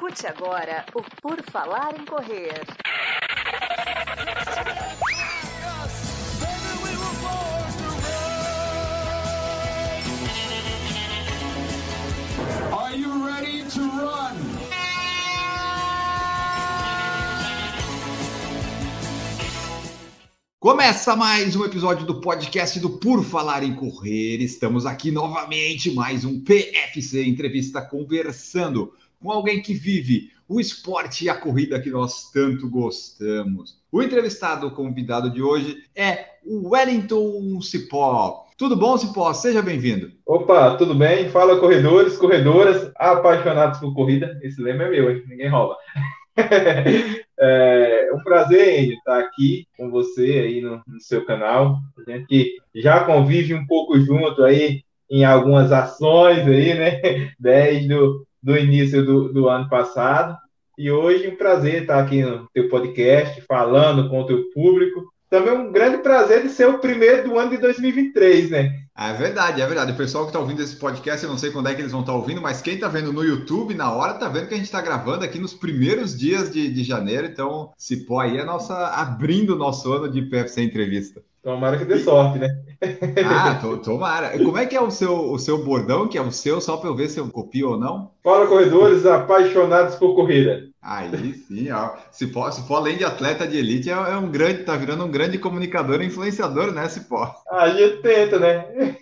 Escute agora o Por Falar em Correr. Are you ready to run? Começa mais um episódio do podcast do Por Falar em Correr. Estamos aqui novamente, mais um PFC Entrevista conversando com alguém que vive o esporte e a corrida que nós tanto gostamos. O entrevistado convidado de hoje é o Wellington Cipó. Tudo bom, Cipó? Seja bem-vindo. Opa, tudo bem? Fala corredores, corredoras, apaixonados por corrida. Esse lema é meu, hein? ninguém rouba. é um prazer Enio, estar aqui com você aí no, no, seu canal. A gente já convive um pouco junto aí em algumas ações aí, né? Desde o do início do, do ano passado. E hoje um prazer estar aqui no teu podcast, falando com o teu público. Também um grande prazer de ser o primeiro do ano de 2023, né? É verdade, é verdade. O pessoal que está ouvindo esse podcast, eu não sei quando é que eles vão estar ouvindo, mas quem está vendo no YouTube, na hora, está vendo que a gente está gravando aqui nos primeiros dias de, de janeiro. Então, Cipó aí é nossa, abrindo o nosso ano de PFC Entrevista. Tomara que dê sorte, né? Ah, to, tomara. Como é que é o seu, o seu bordão, que é o seu, só para eu ver se eu copio ou não? Fala, corredores apaixonados por corrida. Aí sim, ó. Se for, além de atleta de elite, é, é um grande, tá virando um grande comunicador e influenciador, né, Cipó? A gente tenta, né?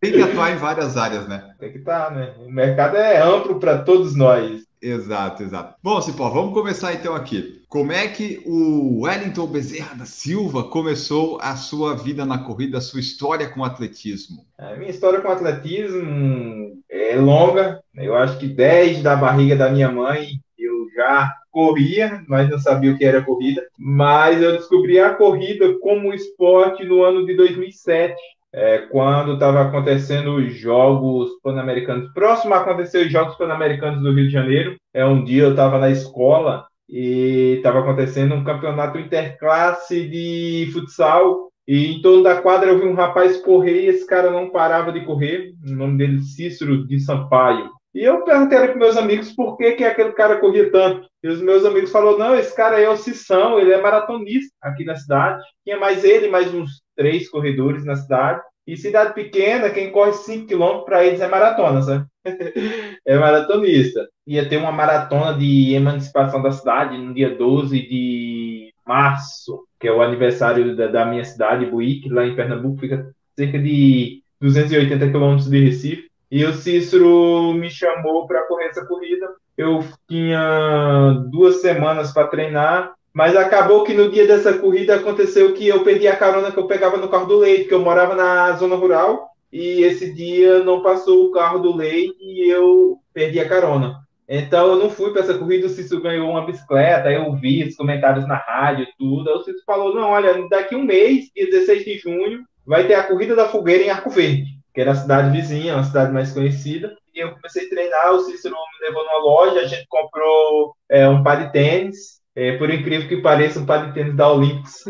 Tem que atuar em várias áreas, né? Tem que estar, tá, né? O mercado é amplo para todos nós. Exato, exato. Bom, Cipó, vamos começar então aqui. Como é que o Wellington Bezerra da Silva começou a sua vida na corrida, a sua história com o atletismo? A minha história com o atletismo é longa. Eu acho que desde a barriga da minha mãe eu já corria, mas não sabia o que era corrida. Mas eu descobri a corrida como esporte no ano de 2007 é, quando estava acontecendo os Jogos Pan-Americanos, próximo a acontecer os Jogos Pan-Americanos do Rio de Janeiro. É um dia eu estava na escola e estava acontecendo um campeonato interclasse de futsal. E em torno da quadra eu vi um rapaz correr e esse cara não parava de correr. O nome dele Cícero de Sampaio. E eu perguntei para meus amigos por que, que aquele cara corria tanto. E os meus amigos falaram: não, esse cara é o Cissão, ele é maratonista aqui na cidade. Tinha mais ele, mais uns três corredores na cidade. E cidade pequena, quem corre 5 km para eles é maratona, sabe? é maratonista. Ia ter uma maratona de emancipação da cidade no dia 12 de março, que é o aniversário da, da minha cidade, Buíque, lá em Pernambuco, fica cerca de 280 quilômetros de Recife. E o Cícero me chamou para correr essa corrida. Eu tinha duas semanas para treinar mas acabou que no dia dessa corrida aconteceu que eu perdi a carona que eu pegava no carro do leite, que eu morava na zona rural, e esse dia não passou o carro do leite e eu perdi a carona. Então eu não fui para essa corrida, o Cícero ganhou uma bicicleta, eu vi os comentários na rádio tudo. Aí o Cícero falou: não, olha, daqui um mês, dia 16 de junho, vai ter a corrida da fogueira em Arco Verde, que era a cidade vizinha, uma cidade mais conhecida. E eu comecei a treinar, o Cícero me levou numa loja, a gente comprou é, um par de tênis, é, por incrível que pareça, um par de tênis da Olympics,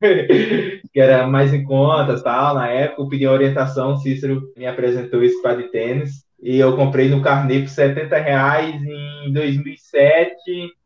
que era mais em conta, tal, na época, eu pedi orientação, Cícero me apresentou esse par de tênis, e eu comprei no carnê por 70 reais em 2007,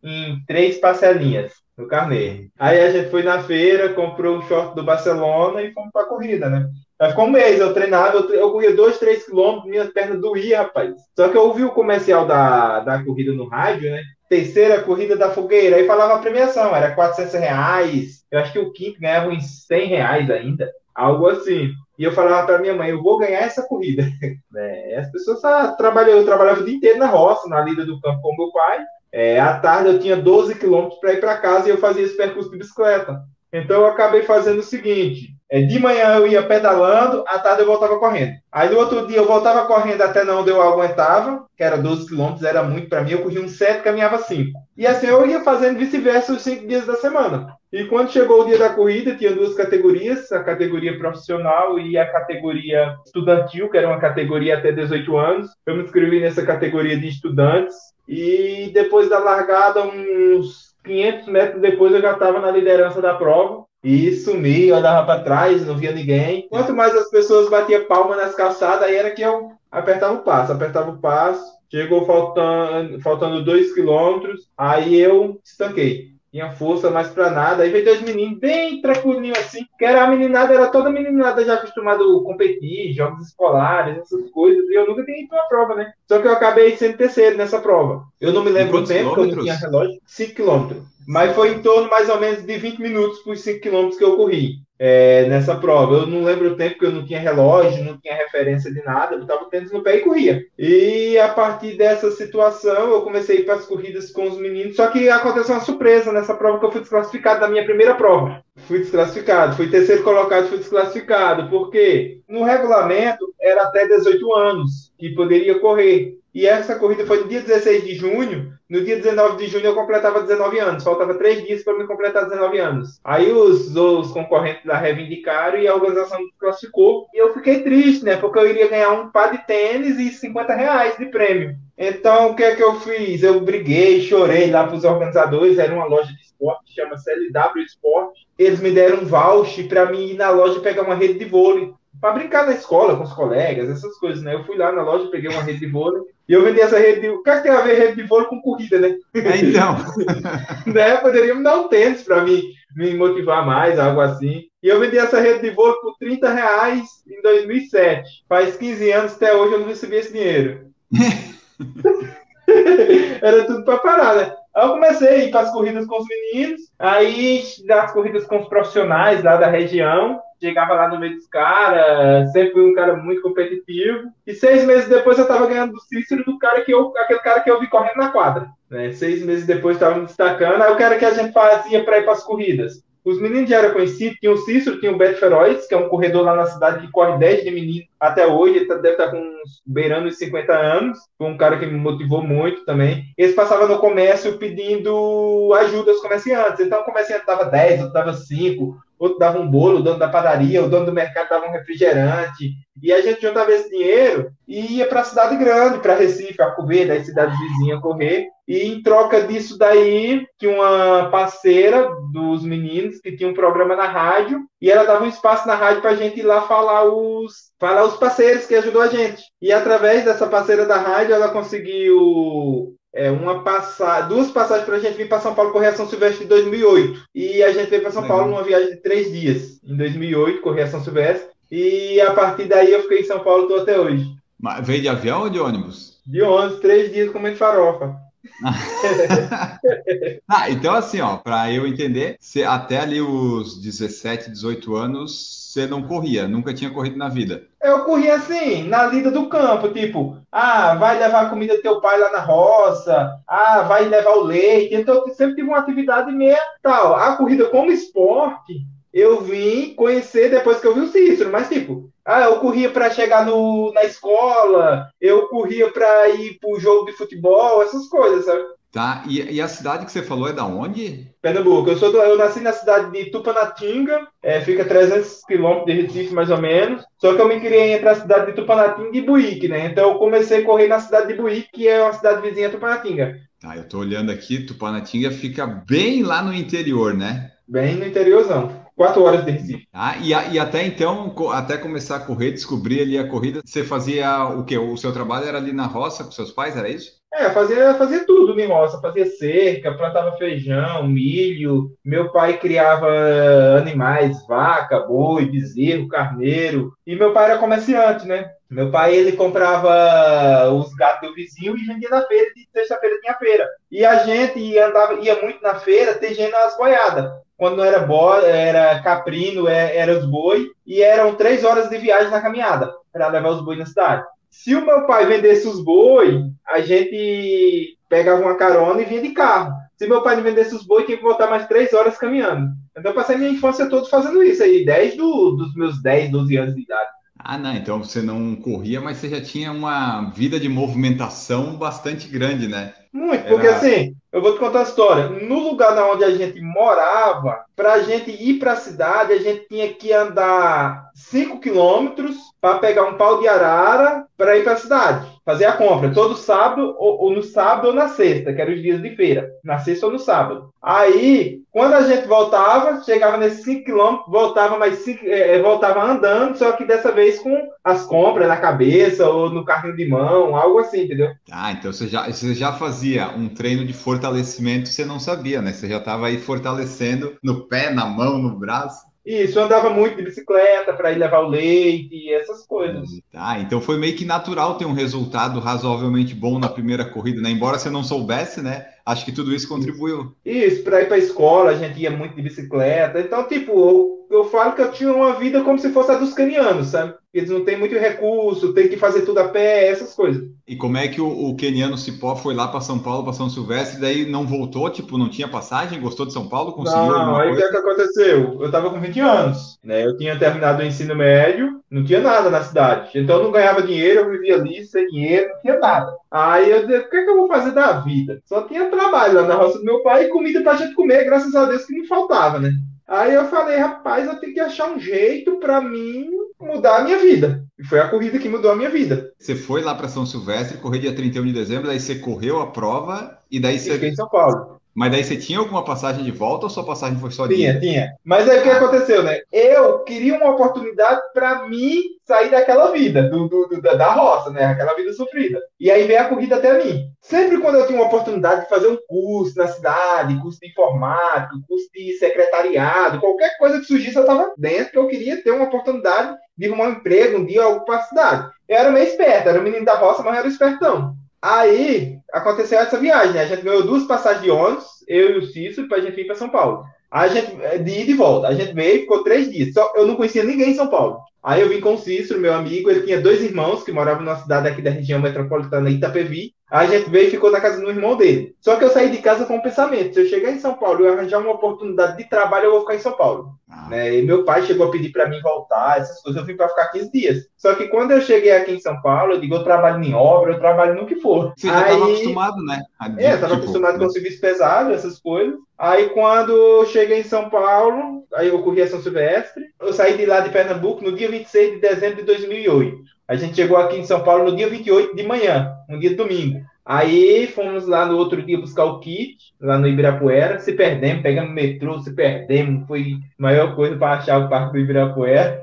em três parcelinhas no carnê. Aí a gente foi na feira, comprou um short do Barcelona e fomos pra corrida, né? Aí ficou um mês, eu treinava, eu, corria dois, três quilômetros, minhas pernas doíam, rapaz. Só que eu ouvi o comercial da, da corrida no rádio, né? terceira corrida da fogueira. Aí falava a premiação, era 400 reais. Eu acho que o quinto ganhava uns 100 reais ainda, algo assim. E eu falava para minha mãe, eu vou ganhar essa corrida. É, as pessoas ah, trabalham, eu trabalhava o dia inteiro na roça, na lida do campo com meu pai. É, à tarde eu tinha 12 quilômetros para ir para casa e eu fazia esse percurso de bicicleta. Então eu acabei fazendo o seguinte: de manhã eu ia pedalando, à tarde eu voltava correndo. Aí no outro dia eu voltava correndo até não onde eu aguentava, que era 12 quilômetros, era muito para mim. Eu corria uns 7, caminhava 5. E assim eu ia fazendo vice-versa os 5 dias da semana. E quando chegou o dia da corrida, tinha duas categorias: a categoria profissional e a categoria estudantil, que era uma categoria até 18 anos. Eu me inscrevi nessa categoria de estudantes. E depois da largada, uns 500 metros depois, eu já estava na liderança da prova. E sumi, eu andava para trás, não via ninguém. Quanto mais as pessoas batiam palma nas calçadas, aí era que eu apertava o passo, apertava o passo, chegou faltando, faltando dois quilômetros, aí eu estanquei tinha força mais pra nada. Aí veio dois meninos bem tranquilinho assim, que era a meninada, era toda meninada já acostumada a competir, jogos escolares, essas coisas, e eu nunca tinha ido uma prova, né? Só que eu acabei sendo terceiro nessa prova. Eu não me lembro o tempo, porque eu não tinha relógio. 5 quilômetros. Mas foi em torno mais ou menos de 20 minutos por 5 quilômetros que eu corri é, nessa prova. Eu não lembro o tempo que eu não tinha relógio, não tinha referência de nada, eu estava tendo no pé e corria. E a partir dessa situação, eu comecei para as corridas com os meninos, só que aconteceu uma surpresa nessa prova que eu fui desclassificado da minha primeira prova. Fui desclassificado, fui terceiro colocado, fui desclassificado, porque no regulamento era até 18 anos que poderia correr. E essa corrida foi no dia 16 de junho. No dia 19 de junho eu completava 19 anos. Faltava três dias para me completar 19 anos. Aí os, os concorrentes da reivindicaram e a organização classificou. E eu fiquei triste, né? Porque eu iria ganhar um par de tênis e 50 reais de prêmio. Então o que é que eu fiz? Eu briguei, chorei lá para os organizadores. Era uma loja de esporte, chama CLW Sport. Eles me deram um voucher para mim ir na loja pegar uma rede de vôlei para brincar na escola com os colegas, essas coisas, né? Eu fui lá na loja, peguei uma rede de vôlei e eu vendi essa rede de. O que, é que tem a ver rede de vôlei com corrida, né? É, então. né? Poderia me dar um tênis para mim me motivar mais, algo assim. E eu vendi essa rede de vôlei por 30 reais em 2007. Faz 15 anos até hoje eu não recebi esse dinheiro. Era tudo para parar, né? Aí eu comecei a ir para as corridas com os meninos, aí das corridas com os profissionais lá da região, chegava lá no meio dos caras, sempre um cara muito competitivo. E seis meses depois eu estava ganhando do Cícero do cara que eu, aquele cara que eu vi correndo na quadra. Né? Seis meses depois estava me destacando. Aí o cara que a gente fazia para ir para as corridas. Os meninos já eram conhecidos, tinha o Cícero, tinha o Beto Feroz, que é um corredor lá na cidade que corre 10 de menino até hoje, ele tá, deve estar tá com uns beirando os 50 anos, foi um cara que me motivou muito também. Eles passavam no comércio pedindo ajuda aos comerciantes, então o comerciante dava 10, outro dava 5, outro dava um bolo, o dono da padaria, o dono do mercado dava um refrigerante, e a gente juntava esse dinheiro e ia para a cidade grande, para Recife, a correr, das cidades vizinhas correr. E em troca disso daí, tinha uma parceira dos meninos que tinha um programa na rádio, e ela dava um espaço na rádio para a gente ir lá falar os, falar os parceiros que ajudou a gente. E através dessa parceira da rádio, ela conseguiu é, uma passa... duas passagens para a gente vir para São Paulo correr a São Silvestre em 2008. E a gente veio para São Legal. Paulo numa viagem de três dias. Em 2008, correr a São Silvestre. E a partir daí eu fiquei em São Paulo tô até hoje. Mas veio de avião ou de ônibus? De ônibus, três dias comendo farofa. ah, então assim, ó, para eu entender, você, até ali os 17, 18 anos, você não corria, nunca tinha corrido na vida. Eu corria assim, na lida do campo, tipo, ah, vai levar a comida do teu pai lá na roça, ah, vai levar o leite. Então, sempre tive uma atividade meia tal. A corrida como esporte, eu vim conhecer depois que eu vi o Cícero, mas tipo, ah, eu corria para chegar no, na escola, eu corria para ir pro jogo de futebol, essas coisas, sabe? Tá, e, e, a cidade que você falou é da onde? Pernambuco. Eu, sou do, eu nasci na cidade de Tupanatinga, é, fica 300 quilômetros de Recife, mais ou menos. Só que eu me criei entre a cidade de Tupanatinga e Buíque, né? Então eu comecei a correr na cidade de Buíque, que é uma cidade vizinha a Tupanatinga. Tá, eu tô olhando aqui, Tupanatinga fica bem lá no interior, né? Bem no interiorzão. Quatro horas de Recife. Ah, e, e, até então, até começar a correr, descobrir ali a corrida, você fazia o quê? O seu trabalho era ali na roça com seus pais, era isso? É, fazia, fazia tudo em roça, fazia cerca, plantava feijão, milho. Meu pai criava animais, vaca, boi, bezerro, carneiro. E meu pai era comerciante, né? Meu pai ele comprava os gatos do vizinho e vendia na feira, de sexta-feira tinha feira. E a gente andava, ia muito na feira tegendo as boiadas quando não era boi, era caprino, é, era os boi, e eram três horas de viagem na caminhada para levar os boi na cidade. Se o meu pai vendesse os boi, a gente pegava uma carona e vinha de carro. Se meu pai não vendesse os boi, tinha que voltar mais três horas caminhando. Então eu passei minha infância toda fazendo isso aí, desde do, dos meus 10, 12 anos de idade. Ah, não, então você não corria, mas você já tinha uma vida de movimentação bastante grande, né? Muito, porque Era... assim, eu vou te contar a história. No lugar onde a gente morava, para a gente ir para a cidade, a gente tinha que andar 5 quilômetros para pegar um pau de arara para ir para a cidade, fazer a compra, todo sábado, ou, ou, no sábado ou na sexta, que eram os dias de feira, na sexta ou no sábado. Aí, quando a gente voltava, chegava nesses 5 quilômetros, voltava mais cinco, é, voltava andando, só que dessa vez com as compras na cabeça ou no carrinho de mão, algo assim, entendeu? Ah, então você já, você já fazia um treino de fortalecimento, você não sabia, né? Você já estava aí fortalecendo no pé, na mão, no braço. Isso, eu andava muito de bicicleta para ir levar o leite e essas coisas. Tá, então foi meio que natural ter um resultado razoavelmente bom na primeira corrida, né? Embora você não soubesse, né? Acho que tudo isso contribuiu. Isso, para ir para a escola, a gente ia muito de bicicleta. Então, tipo, eu, eu falo que eu tinha uma vida como se fosse a dos canianos, sabe? Eles não têm muito recurso, tem que fazer tudo a pé, essas coisas. E como é que o, o keniano Cipó foi lá para São Paulo, para São Silvestre, daí não voltou? Tipo, não tinha passagem? Gostou de São Paulo? Conseguiu não, aí o que, é que aconteceu? Eu tava com 20 anos, né? Eu tinha terminado o ensino médio, não tinha nada na cidade. Então eu não ganhava dinheiro, eu vivia ali sem dinheiro, não tinha nada. Aí eu disse, o que, é que eu vou fazer da vida? Só tinha trabalho lá na roça do meu pai e comida pra gente comer, graças a Deus que não faltava, né? Aí eu falei, rapaz, eu tenho que achar um jeito para mim mudar a minha vida. E foi a corrida que mudou a minha vida. Você foi lá para São Silvestre, correr dia 31 de dezembro, daí você correu a prova e daí você. Fiquei em São Paulo. Mas daí você tinha alguma passagem de volta ou sua passagem foi só de Tinha, tinha. Mas aí o que aconteceu, né? Eu queria uma oportunidade para mim sair daquela vida, do, do, do, da roça, né? Aquela vida sofrida. E aí veio a corrida até mim. Sempre quando eu tinha uma oportunidade de fazer um curso na cidade, curso de informática, curso de secretariado, qualquer coisa que surgisse, eu estava dentro, que eu queria ter uma oportunidade de arrumar um emprego, um dia, algo para a cidade. Eu era meio esperto, era um menino da roça, mas era espertão. Aí aconteceu essa viagem, né? A gente ganhou duas passagens de ônibus, eu e o Cícero, para a gente ir para São Paulo. A gente, é, de ida e volta. A gente veio, ficou três dias. Só eu não conhecia ninguém em São Paulo. Aí eu vim com o Cícero, meu amigo. Ele tinha dois irmãos que moravam numa cidade aqui da região metropolitana, Itapevi. A gente veio e ficou na casa do irmão dele. Só que eu saí de casa com um pensamento: se eu chegar em São Paulo e arranjar uma oportunidade de trabalho, eu vou ficar em São Paulo. Ah. Né? E meu pai chegou a pedir para mim voltar, essas coisas. Eu vim para ficar 15 dias. Só que quando eu cheguei aqui em São Paulo, eu digo: eu trabalho em obra, eu trabalho no que for. Você já estava acostumado, né? É, eu estava tipo, acostumado né? com serviço pesado, essas coisas. Aí quando eu cheguei em São Paulo, aí eu corri a São Silvestre. Eu saí de lá de Pernambuco no dia 26 de dezembro de 2008. A gente chegou aqui em São Paulo no dia 28 de manhã, um dia domingo. Aí fomos lá no outro dia buscar o kit, lá no Ibirapuera, se perdemos, pegamos metrô, se perdemos, foi a maior coisa para achar o parque do Ibirapuera.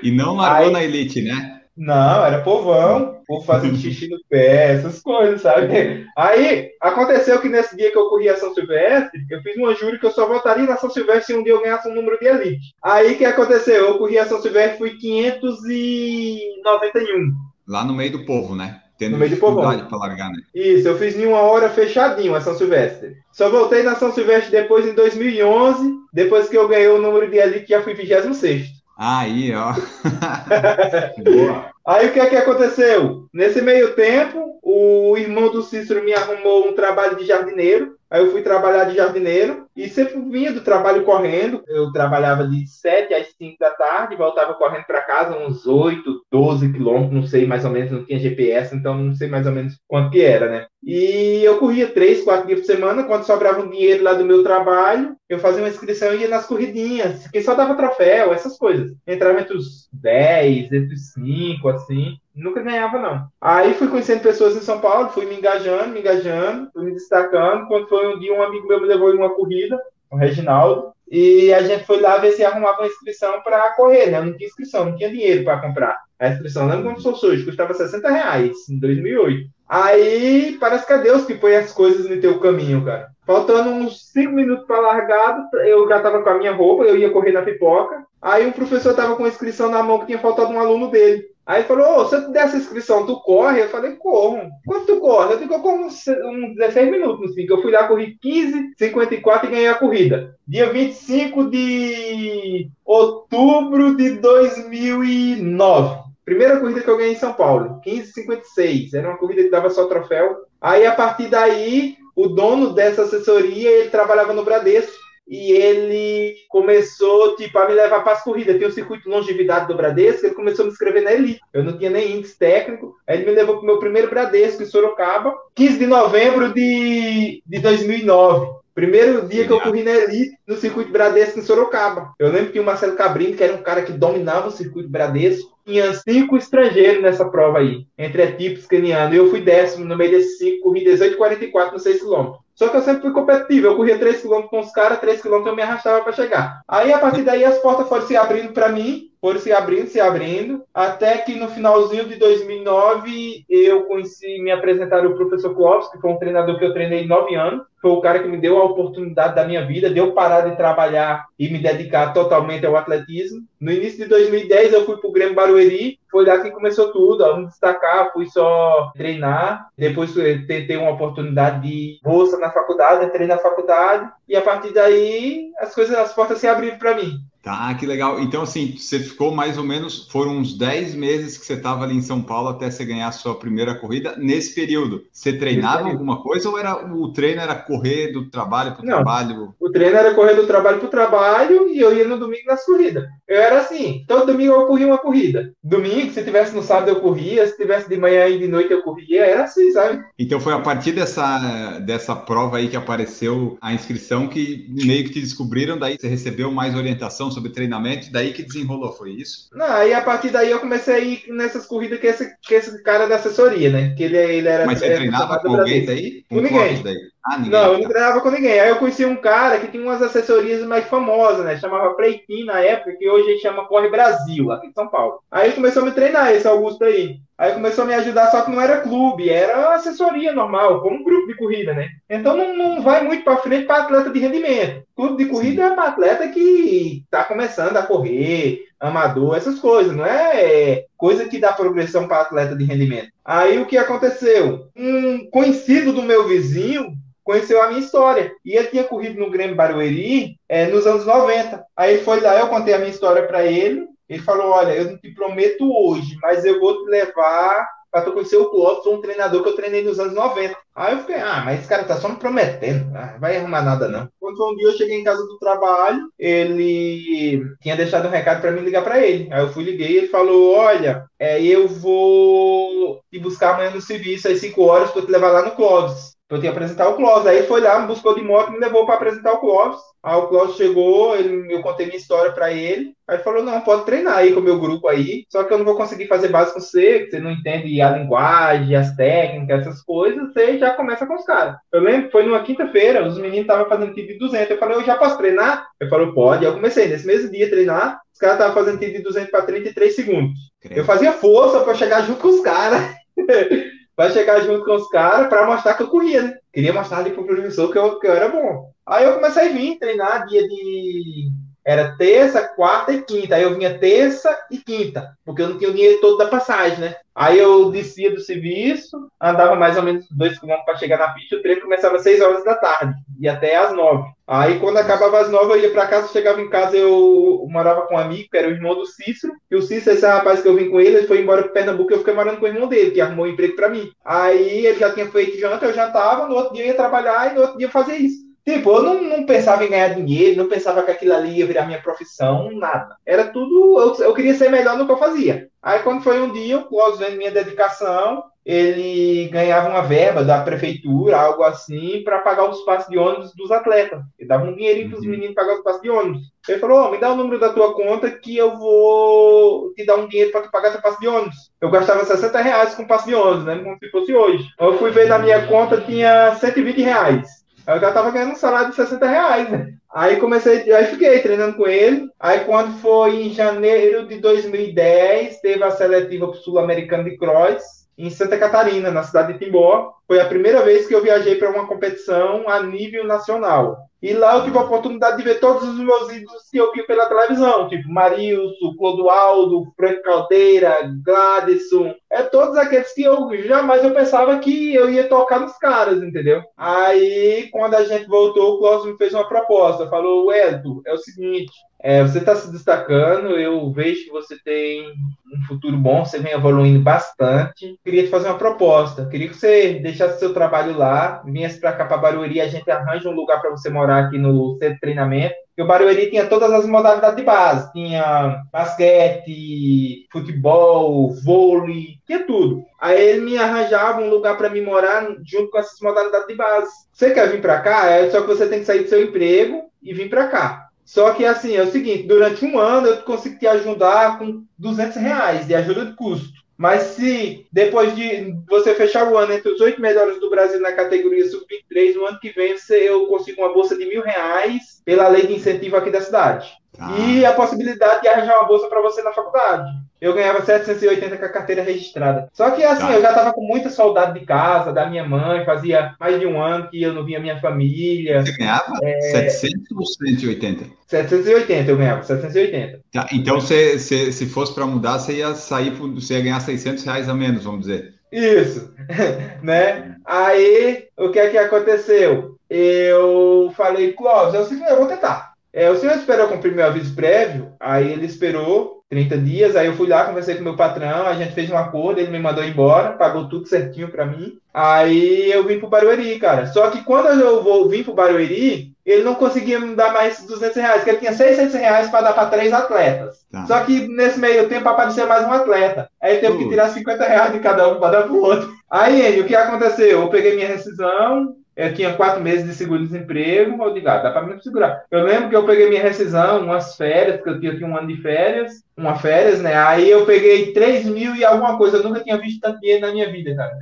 E não largou Aí, na elite, né? Não, era povão, povo fazendo xixi no pé, essas coisas, sabe? Aí aconteceu que nesse dia que eu corri a São Silvestre, eu fiz uma júri que eu só voltaria na São Silvestre se um dia eu ganhasse um número de elite. Aí o que aconteceu? Eu corri a São Silvestre, fui 591. Lá no meio do povo, né? Tendo no meio de povão. para largar, né? Isso, eu fiz em uma hora fechadinho a São Silvestre. Só voltei na São Silvestre depois em 2011, depois que eu ganhei o número de elite, já fui 26 Aí, ó. Aí o que é que aconteceu? Nesse meio tempo, o irmão do Cícero me arrumou um trabalho de jardineiro. Aí eu fui trabalhar de jardineiro e sempre vinha do trabalho correndo. Eu trabalhava de 7 às 5 da tarde, voltava correndo para casa uns 8, 12 quilômetros, não sei mais ou menos, não tinha GPS, então não sei mais ou menos quanto que era, né? E eu corria 3, 4 dias por semana, quando sobrava um dinheiro lá do meu trabalho, eu fazia uma inscrição e ia nas corridinhas, que só dava troféu, essas coisas. Entrava entre os 10, entre os 5, assim. Nunca ganhava, não. Aí fui conhecendo pessoas em São Paulo, fui me engajando, me engajando, fui me destacando. Quando foi um dia, um amigo meu me levou em uma corrida, o Reginaldo, e a gente foi lá ver se arrumava uma inscrição para correr, né? Não tinha inscrição, não tinha dinheiro para comprar. A inscrição, lembra quando sou sujo, custava 60 reais em 2008. Aí parece que é Deus que põe as coisas no teu caminho, cara. Faltando uns 5 minutos para largada, eu já tava com a minha roupa, eu ia correr na pipoca. Aí o professor tava com a inscrição na mão que tinha faltado um aluno dele. Aí falou, oh, se eu te der essa inscrição, tu corre? Eu falei, corro. Quanto tu corre? Eu digo, eu corro uns, uns 16 minutos, assim, que eu fui lá, corri 15, 54 e ganhei a corrida. Dia 25 de outubro de 2009. Primeira corrida que eu ganhei em São Paulo, 15,56. Era uma corrida que dava só troféu. Aí, a partir daí, o dono dessa assessoria, ele trabalhava no Bradesco e ele começou tipo a me levar para as corridas. Tem o circuito longevidade do Bradesco, ele começou a me inscrever na Elite. Eu não tinha nem índice técnico. Aí ele me levou para o meu primeiro Bradesco em Sorocaba, 15 de novembro de, de 2009. Primeiro dia que eu corri na Elite no circuito Bradesco em Sorocaba. Eu lembro que o Marcelo Cabrini, que era um cara que dominava o circuito Bradesco, tinha cinco estrangeiros nessa prova aí, entre equipes kenianos. Eu fui décimo no meio desses cinco, corri 18,44 no 6 km. Só que eu sempre fui competitivo. Eu corria 3 km com os caras, 3 km eu me arrastava para chegar. Aí, a partir daí, as portas foram se abrindo para mim, foram se abrindo, se abrindo, até que no finalzinho de 2009 eu conheci, me apresentaram o professor Clóvis, que foi um treinador que eu treinei 9 anos. Foi o cara que me deu a oportunidade da minha vida, deu parar de trabalhar e me dedicar totalmente ao atletismo. No início de 2010 eu fui para o Grêmio Barueri, foi lá que começou tudo. Ao me destacar, fui só treinar. Depois tentei uma oportunidade de bolsa na faculdade, entrei na faculdade e a partir daí as coisas, as portas se abriram para mim. Tá, que legal. Então, assim, você ficou mais ou menos, foram uns 10 meses que você estava ali em São Paulo até você ganhar a sua primeira corrida. Nesse período, você treinava alguma coisa ou era o treino era correr do trabalho para o trabalho? O treino era correr do trabalho para o trabalho e eu ia no domingo nas corridas. Eu era assim, todo domingo eu corria uma corrida. Domingo, se tivesse no sábado eu corria, se tivesse de manhã e de noite eu corria, era assim, sabe? Então foi a partir dessa, dessa prova aí que apareceu a inscrição que meio que te descobriram, daí você recebeu mais orientação sobre treinamento, daí que desenrolou, foi isso? Não, aí a partir daí eu comecei a ir nessas corridas que esse, que esse cara da assessoria, né? Que ele, ele era. Mas você era treinava com alguém daí? Com, com ninguém. Daí? Ah, ninguém. Não, eu não treinava com ninguém. Aí eu conheci um cara que tinha umas assessorias mais famosas, né? Chamava Pleitin na época, que hoje a gente chama Corre Brasil, aqui de São Paulo. Aí começou a me treinar, esse Augusto aí. Aí começou a me ajudar, só que não era clube, era assessoria normal, como um grupo de corrida, né? Então não, não vai muito para frente para atleta de rendimento. Clube de corrida Sim. é para atleta que está começando a correr, amador, essas coisas, não é coisa que dá progressão para atleta de rendimento. Aí o que aconteceu? Um conhecido do meu vizinho conheceu a minha história. E ele tinha corrido no Grêmio Barueri é, nos anos 90. Aí ele foi lá, eu contei a minha história para ele. Ele falou: Olha, eu não te prometo hoje, mas eu vou te levar para tu conhecer o Clóvis, um treinador que eu treinei nos anos 90. Aí eu fiquei, ah, mas esse cara tá só me prometendo, ah, vai arrumar nada não. Quando foi um dia eu cheguei em casa do trabalho, ele tinha deixado um recado para mim ligar para ele. Aí eu fui liguei e ele falou: Olha, é, eu vou te buscar amanhã no serviço às 5 horas para te levar lá no Clóvis eu tinha que apresentar o Clóvis. Aí ele foi lá, me buscou de moto, me levou para apresentar o Clóvis. Aí o Clóvis chegou, ele, eu contei minha história para ele. Aí ele falou: Não, pode treinar aí com o meu grupo aí. Só que eu não vou conseguir fazer base com você, você não entende a linguagem, as técnicas, essas coisas. Você já começa com os caras. Eu lembro foi numa quinta-feira, os meninos estavam fazendo tiro de 200. Eu falei: Eu já posso treinar? Ele falou: Pode. Aí eu comecei nesse mesmo dia a treinar. Os caras estavam fazendo tiro de 200 para 33 segundos. Eu fazia força para chegar junto com os caras. vai chegar junto com os caras para mostrar que eu corria, né? Queria mostrar ali pro professor que eu, que eu era bom. Aí eu comecei a vir treinar dia de. Era terça, quarta e quinta. Aí eu vinha terça e quinta, porque eu não tinha o dinheiro todo da passagem, né? Aí eu descia do serviço, andava mais ou menos dois quilômetros para chegar na pista. O treino começava às seis horas da tarde e até às nove. Aí quando acabava às nove, eu ia para casa, chegava em casa, eu morava com um amigo, que era o irmão do Cícero. E o Cícero, esse rapaz que eu vim com ele, ele foi embora para Pernambuco e eu fiquei morando com o irmão dele, que arrumou um emprego para mim. Aí ele já tinha feito janta, eu já tava, no outro dia eu ia trabalhar e no outro dia eu fazia isso. Tipo, eu não, não, pensava em ganhar dinheiro, não pensava que aquilo ali ia virar minha profissão, nada. Era tudo, eu, eu queria ser melhor no que eu fazia. Aí quando foi um dia, o Clóvis vendo minha dedicação, ele ganhava uma verba da prefeitura, algo assim, para pagar os passos de ônibus dos atletas. Ele dava um dinheirinho para os uhum. meninos pagar os passos de ônibus. Ele falou: oh, me dá o número da tua conta que eu vou te dar um dinheiro para tu pagar teu passo de ônibus. Eu gastava 60 reais com passo de ônibus, né? Como se fosse hoje. Eu fui ver na minha conta, tinha 120 reais. Aí eu já tava ganhando um salário de 60 reais, né? Aí comecei, aí fiquei treinando com ele. Aí quando foi em janeiro de 2010, teve a seletiva pro Sul-Americano de Cross em Santa Catarina, na cidade de Timbó. Foi a primeira vez que eu viajei para uma competição a nível nacional. E lá eu tive a oportunidade de ver todos os meus ídolos que eu vi pela televisão, tipo Marilson, Clodoaldo, Frank Caldeira, Gladson, é todos aqueles que eu jamais eu pensava que eu ia tocar nos caras, entendeu? Aí, quando a gente voltou, o Cláudio me fez uma proposta, falou, Edu, é o seguinte, é, você está se destacando, eu vejo que você tem um futuro bom, você vem evoluindo bastante. Queria te fazer uma proposta. Queria que você deixasse seu trabalho lá, viesse para cá para Barueri, a gente arranja um lugar para você morar aqui no centro de treinamento. E o Barueri tinha todas as modalidades de base. Tinha basquete, futebol, vôlei, tinha tudo. Aí ele me arranjava um lugar para me morar junto com essas modalidades de base. Você quer vir para cá? É só que você tem que sair do seu emprego e vir para cá. Só que assim, é o seguinte, durante um ano eu consegui te ajudar com 200 reais de ajuda de custo. Mas se depois de você fechar o ano entre os oito melhores do Brasil na categoria sub-23, no ano que vem você, eu consigo uma bolsa de mil reais pela lei de incentivo aqui da cidade. Ah. E a possibilidade de arranjar uma bolsa para você na faculdade. Eu ganhava 780 com a carteira registrada. Só que assim, tá. eu já estava com muita saudade de casa, da minha mãe, fazia mais de um ano que eu não via minha família. Você ganhava é... 700 ou 180? 780 eu ganhava, 780. Tá, então se, se, se fosse para mudar, você ia sair, você ia ganhar 600 reais a menos, vamos dizer. Isso, né? Aí, o que é que aconteceu? Eu falei, Clóvis, eu, eu vou tentar. É, o senhor esperou cumprir meu aviso prévio, aí ele esperou 30 dias, aí eu fui lá, conversei com meu patrão, a gente fez um acordo, ele me mandou embora, pagou tudo certinho para mim. Aí eu vim pro Barueri, cara. Só que quando eu vou vir pro Barueri, ele não conseguia me dar mais 200 reais, porque ele tinha 600 reais para dar para três atletas. Tá. Só que nesse meio tempo apareceu mais um atleta. Aí teve que tirar 50 reais de cada um para dar pro outro. Aí, o que aconteceu? Eu peguei minha rescisão, eu tinha quatro meses de seguro-desemprego, eu digo, ah, dá para me segurar. Eu lembro que eu peguei minha rescisão, umas férias, porque eu tinha, eu tinha um ano de férias, uma férias, né? Aí eu peguei 3 mil e alguma coisa, eu nunca tinha visto tanto dinheiro na minha vida, cara.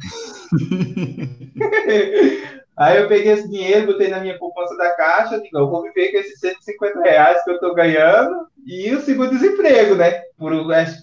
Aí eu peguei esse dinheiro, botei na minha poupança da caixa, digo, eu vou viver com esses 150 reais que eu tô ganhando e o seguro-desemprego, né? Por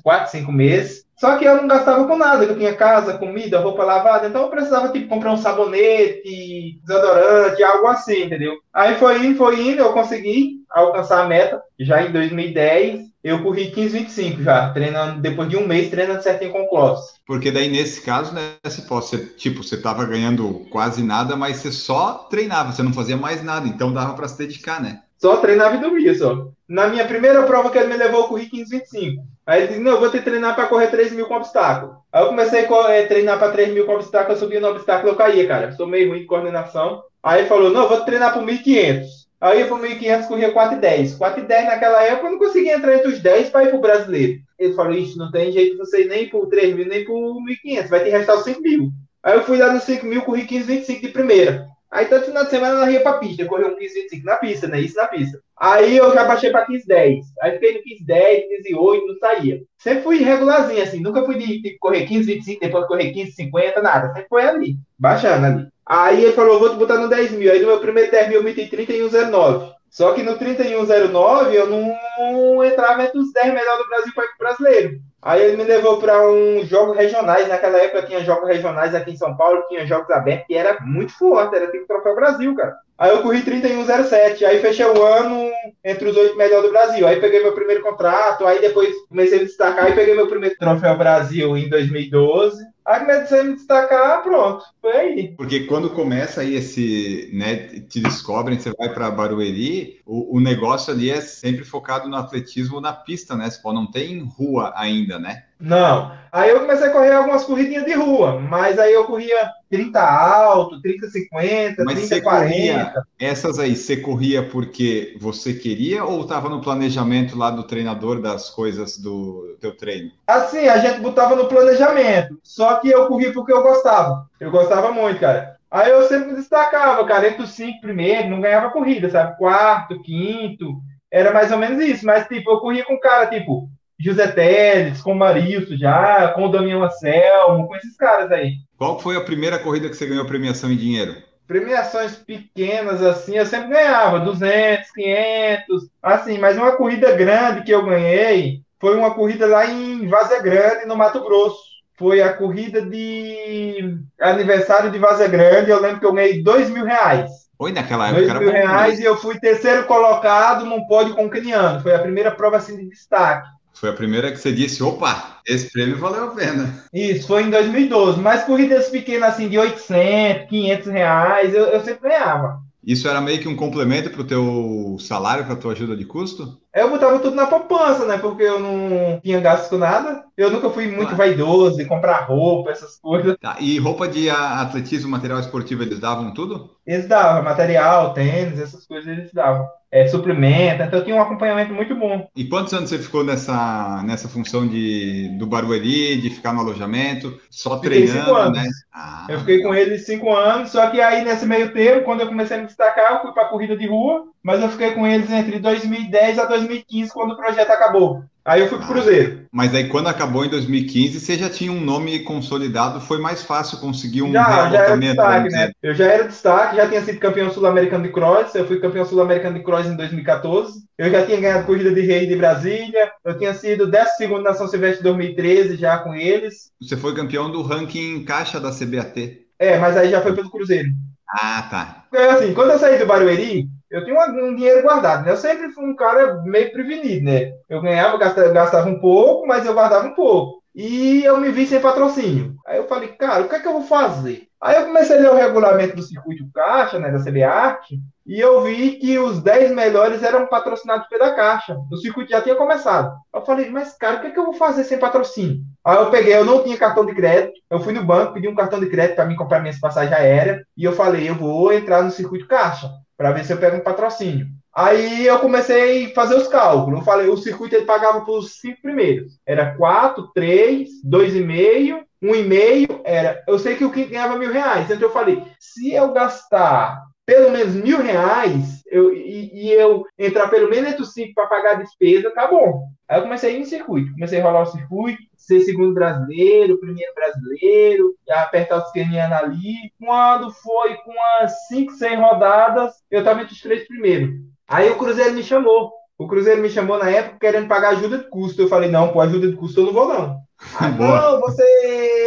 4, 5 meses. Só que eu não gastava com nada, eu tinha casa, comida, roupa lavada, então eu precisava, tipo, comprar um sabonete, desodorante, algo assim, entendeu? Aí foi indo, foi indo, eu consegui alcançar a meta, já em 2010, eu corri 15,25 já, treinando, depois de um mês treinando certinho com o Clóvis. Porque daí, nesse caso, né, você, tipo, você tava ganhando quase nada, mas você só treinava, você não fazia mais nada, então dava para se dedicar, né? Só treinava e dormia, só. Na minha primeira prova que ele me levou, eu corri 15,25. Aí ele disse, não, eu vou ter que treinar para correr 3 mil com obstáculo. Aí eu comecei a eh, treinar para 3 mil com obstáculo, eu subia no obstáculo, eu caía, cara. Sou meio ruim de coordenação. Aí ele falou, não, eu vou treinar para 1.500. Aí eu para 1.500 corria 4,10. 4,10 naquela época eu não conseguia entrar entre os 10 para ir pro brasileiro. Ele falou, isso não tem jeito você nem por 3 mil, nem por 1.500, vai ter que restar os 5 mil. Aí eu fui lá nos 5 mil, corri 15,25 de primeira. Aí todo final de semana ela ia pra pista, correu um 15, 25 na pista, né? Isso na pista. Aí eu já baixei pra 15, 10. Aí fiquei no 15, 10, 15, 8, não saía. Sempre fui regularzinho, assim. Nunca fui de, de correr 15, 25, depois correr 15, 50, nada. Sempre foi ali, baixando ali. Aí ele falou, vou te botar no 10 mil. Aí no meu primeiro 10 mil eu meti 31,09. Só que no 31,09 eu não entrava entre os 10 melhores do Brasil para o brasileiro. Aí ele me levou para uns jogos regionais. Naquela época tinha jogos regionais aqui em São Paulo, tinha jogos abertos, que era muito forte, era tipo Troféu Brasil, cara. Aí eu corri 31,07. Aí fechei o ano entre os oito melhores do Brasil. Aí peguei meu primeiro contrato, aí depois comecei a me destacar e peguei meu primeiro Troféu Brasil em 2012. Aí comecei a me destacar, pronto, foi aí. Porque quando começa aí esse, né, te descobrem, você vai para Barueri, o, o, negócio ali é sempre focado no atletismo na pista, né? Você não tem rua ainda, né? Não. Aí eu comecei a correr algumas corridinhas de rua, mas aí eu corria 30 alto, 30, 50, mas 30, 40. Corria, essas aí, você corria porque você queria ou estava no planejamento lá do treinador das coisas do teu treino? Assim, a gente botava no planejamento, só que eu corria porque eu gostava. Eu gostava muito, cara. Aí eu sempre me destacava, cara, entre os cinco primeiros, não ganhava corrida, sabe? Quarto, quinto, era mais ou menos isso. Mas, tipo, eu corria com cara, tipo, José Teles, com o Marilson já, com o Damião Anselmo, com esses caras aí. Qual foi a primeira corrida que você ganhou premiação em dinheiro? Premiações pequenas, assim, eu sempre ganhava, 200, 500, assim, mas uma corrida grande que eu ganhei foi uma corrida lá em Vaza Grande, no Mato Grosso. Foi a corrida de aniversário de Vaza Grande, eu lembro que eu ganhei dois mil reais. Foi naquela época. Dois mil reais e eu fui terceiro colocado num pódio com o Caniano. Foi a primeira prova assim de destaque. Foi a primeira que você disse, opa, esse prêmio valeu a pena. Isso, foi em 2012. Mas corridas pequenas assim de 800, 500 reais, eu, eu sempre ganhava. Isso era meio que um complemento para o teu salário, para a tua ajuda de custo? Eu botava tudo na poupança, né? Porque eu não tinha gasto com nada. Eu nunca fui muito ah. vaidoso de comprar roupa, essas coisas. Tá. E roupa de atletismo, material esportivo, eles davam tudo? Eles davam, material, tênis, essas coisas eles davam é, então eu tinha um acompanhamento muito bom. E quantos anos você ficou nessa, nessa função de, do Barueri, de ficar no alojamento, só fiquei treinando, né? Ah, eu fiquei legal. com ele cinco anos, só que aí nesse meio tempo, quando eu comecei a me destacar, eu fui para a corrida de rua, mas eu fiquei com eles entre 2010 a 2015, quando o projeto acabou. Aí eu fui pro ah, Cruzeiro. Mas aí quando acabou em 2015, você já tinha um nome consolidado, foi mais fácil conseguir um já, já era destaque, né? Eu já era destaque, já tinha sido campeão sul-americano de cross, eu fui campeão sul-americano de cross em 2014. Eu já tinha ganhado corrida de rei de Brasília, eu tinha sido 12 na São Silvestre 2013 já com eles. Você foi campeão do ranking caixa da CBAT. É, mas aí já foi pelo Cruzeiro. Ah, tá. É assim, quando eu saí do Barueri, eu tinha um, dinheiro guardado, né? Eu sempre fui um cara meio prevenido, né? Eu ganhava, gastava, gastava um pouco, mas eu guardava um pouco. E eu me vi sem patrocínio. Aí eu falei, cara, o que é que eu vou fazer? Aí eu comecei a ler o regulamento do circuito Caixa, né, da CBART, e eu vi que os 10 melhores eram patrocinados pela Caixa. O circuito já tinha começado. Eu falei, mas cara, o que, é que eu vou fazer sem patrocínio? Aí eu peguei, eu não tinha cartão de crédito, eu fui no banco, pedi um cartão de crédito para mim comprar minhas passagens aéreas, e eu falei, eu vou entrar no circuito Caixa, para ver se eu pego um patrocínio. Aí eu comecei a fazer os cálculos. Eu falei, o circuito ele pagava para os cinco primeiros. Era 4, 3, 2,5, 1,5. Era. Eu sei que o quinto ganhava mil reais. Então eu falei, se eu gastar pelo menos mil reais eu, e, e eu entrar pelo menos entre os cinco para pagar a despesa, tá bom. Aí eu comecei a ir no circuito. Comecei a rolar o circuito, ser segundo brasileiro, primeiro brasileiro, apertar os quenianos ali. Quando foi com umas cinco, seis rodadas, eu estava entre os três primeiros. Aí o Cruzeiro me chamou. O Cruzeiro me chamou na época querendo pagar ajuda de custo. Eu falei, não, por ajuda de custo eu não vou, não. Ah, não, você,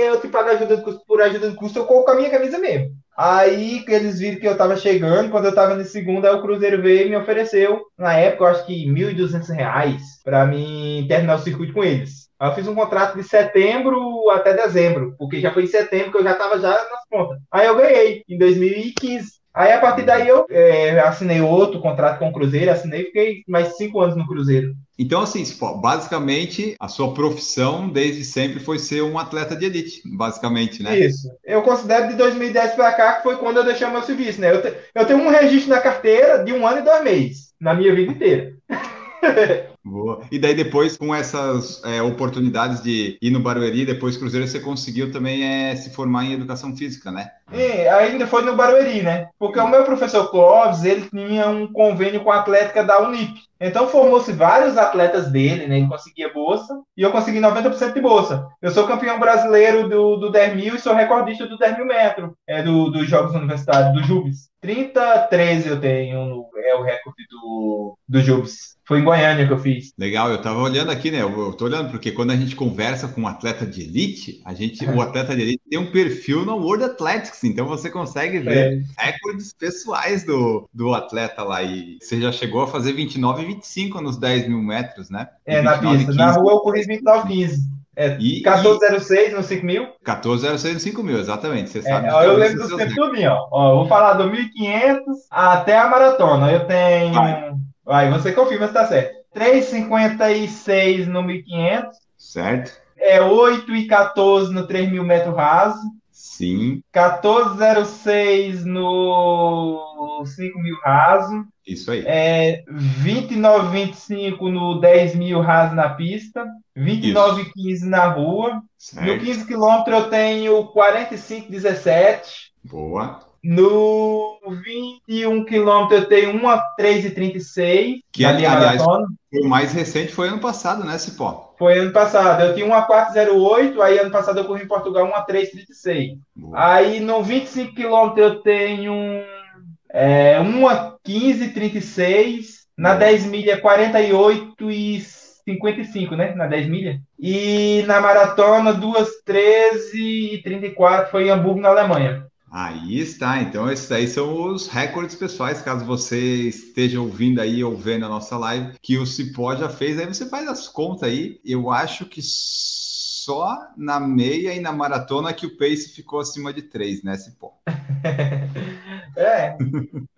eu te pago ajuda de custo por ajuda de custo, eu coloco a minha camisa mesmo. Aí eles viram que eu tava chegando, quando eu tava no segundo, aí o Cruzeiro veio e me ofereceu, na época, eu acho que R$ 1.200 para mim terminar o circuito com eles. Aí eu fiz um contrato de setembro até dezembro, porque já foi em setembro que eu já tava já nas pontas. Aí eu ganhei, em 2015. Aí a partir daí eu é, assinei outro contrato com o Cruzeiro, assinei e fiquei mais cinco anos no Cruzeiro. Então, assim, basicamente, a sua profissão desde sempre foi ser um atleta de elite, basicamente, né? Isso. Eu considero de 2010 para cá que foi quando eu deixei meu serviço, né? Eu, te, eu tenho um registro na carteira de um ano e dois meses, na minha vida inteira. Boa. E daí depois, com essas é, oportunidades de ir no Barueri, depois Cruzeiro, você conseguiu também é, se formar em Educação Física, né? E ainda foi no Barueri, né? Porque o meu professor Clóvis, ele tinha um convênio com a Atlética da Unip. Então formou-se vários atletas dele, né? Ele conseguia bolsa e eu consegui 90% de bolsa. Eu sou campeão brasileiro do, do 10 mil e sou recordista do 10 mil metros, é, do, dos Jogos Universitários, do Jubes. 30, 13 eu tenho, no, é o recorde do, do Jubes. Foi em Goiânia que eu fiz. Legal, eu tava olhando aqui, né? Eu, tô olhando, porque quando a gente conversa com um atleta de elite, a gente, o atleta de elite tem um perfil no World Athletics, então você consegue ver é. recordes pessoais do, do atleta lá. E você já chegou a fazer 29 e 25 nos 10 mil metros, né? É, na pista. Na rua eu corri 29 15. É, e, 1406 no 5 mil? 1406 no 5 mil, exatamente. Você é, sabe. Ó, eu lembro do tempo tudo, ó. ó. Vou falar do 1500 até a maratona. Eu tenho. Vai, Vai você confirma se tá certo. 3,56 no 1500. Certo. É 8 e 14 no 3 mil metros raso. Sim. 14,06 no 5 mil raso. Isso aí. É 29,25 no 10 mil raso na pista. 29,15 na rua. Certo. No 15 quilômetros eu tenho 45,17. Boa. No 21 quilômetros eu tenho uma 3,36. Que, aliás, o mais recente foi ano passado, né, Cipó? Foi ano passado. Eu tinha uma 4,08, aí ano passado eu corri em Portugal uma 3,36. Aí no 25 quilômetros eu tenho é, uma 15,36. Na 10 milhas, 48 e 55, né? Na 10 milhas. E na maratona, 2, 13 e 34, foi em Hamburgo, na Alemanha. Aí está, então esses aí são os recordes pessoais, caso você esteja ouvindo aí ou vendo a nossa live, que o Cipó já fez, aí você faz as contas aí, eu acho que só na meia e na maratona que o pace ficou acima de 3, né, Cipó? É.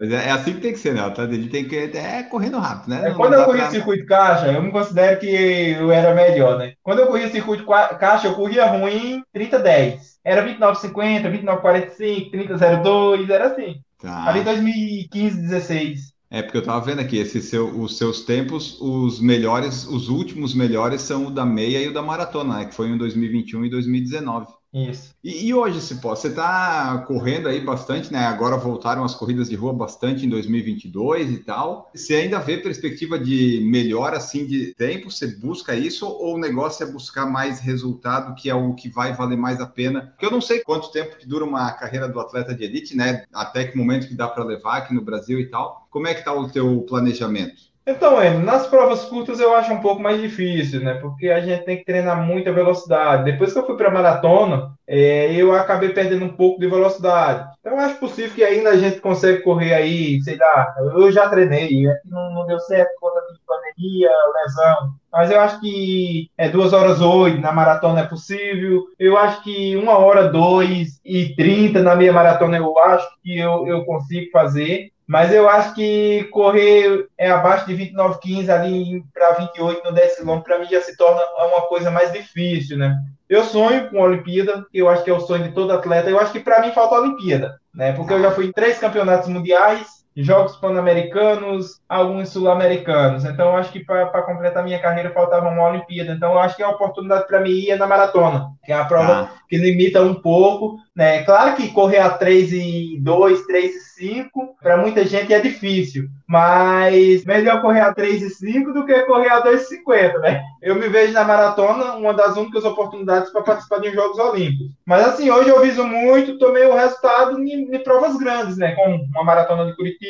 é. assim que tem que ser, né? Ele tem que é correndo rápido, né? É, quando eu corri pra... circuito caixa, eu me considero que eu era melhor, né? Quando eu corria circuito caixa, eu corria ruim 30-10. Era 29,50, 29,45, 30,02, era assim. Tá. Ali 2015, 16. É, porque eu tava vendo aqui, esse seu, os seus tempos, os melhores, os últimos melhores são o da meia e o da maratona, né? Que foi em 2021 e 2019. Isso. E, e hoje, Cipó, você está correndo aí bastante, né? Agora voltaram as corridas de rua bastante em 2022 e tal. Você ainda vê perspectiva de melhora assim de tempo? Você busca isso ou o negócio é buscar mais resultado, que é o que vai valer mais a pena? Porque eu não sei quanto tempo que dura uma carreira do atleta de elite, né? Até que momento que dá para levar aqui no Brasil e tal. Como é que está o teu planejamento? Então, é, nas provas curtas eu acho um pouco mais difícil, né? Porque a gente tem que treinar muita velocidade. Depois que eu fui para maratona, é, eu acabei perdendo um pouco de velocidade. Então, eu acho possível que ainda a gente consegue correr aí, sei lá, eu já treinei, é não, não deu certo por conta de pandemia, lesão. Mas eu acho que é duas horas oito na maratona é possível. Eu acho que uma hora dois e trinta na minha maratona eu acho que eu, eu consigo fazer. Mas eu acho que correr é abaixo de 29,15 ali para 28 no 10 km, para mim já se torna uma coisa mais difícil, né? Eu sonho com a Olimpíada, eu acho que é o sonho de todo atleta. Eu acho que para mim falta a Olimpíada, né? Porque eu já fui em três campeonatos mundiais, Jogos Pan-Americanos, alguns Sul-Americanos. Então, acho que para completar minha carreira faltava uma Olimpíada. Então, acho que a oportunidade para mim ir é na maratona, que é a prova ah. que limita um pouco. Né? Claro que correr a 3 e 2, 3 e 5, para muita gente é difícil, mas melhor correr a 3 e 5 do que correr a 2 e 50, né? Eu me vejo na maratona uma das únicas oportunidades para participar de Jogos Olímpicos. Mas assim, hoje eu viso muito, tomei o resultado em, em provas grandes, né? Como uma maratona de Curitiba,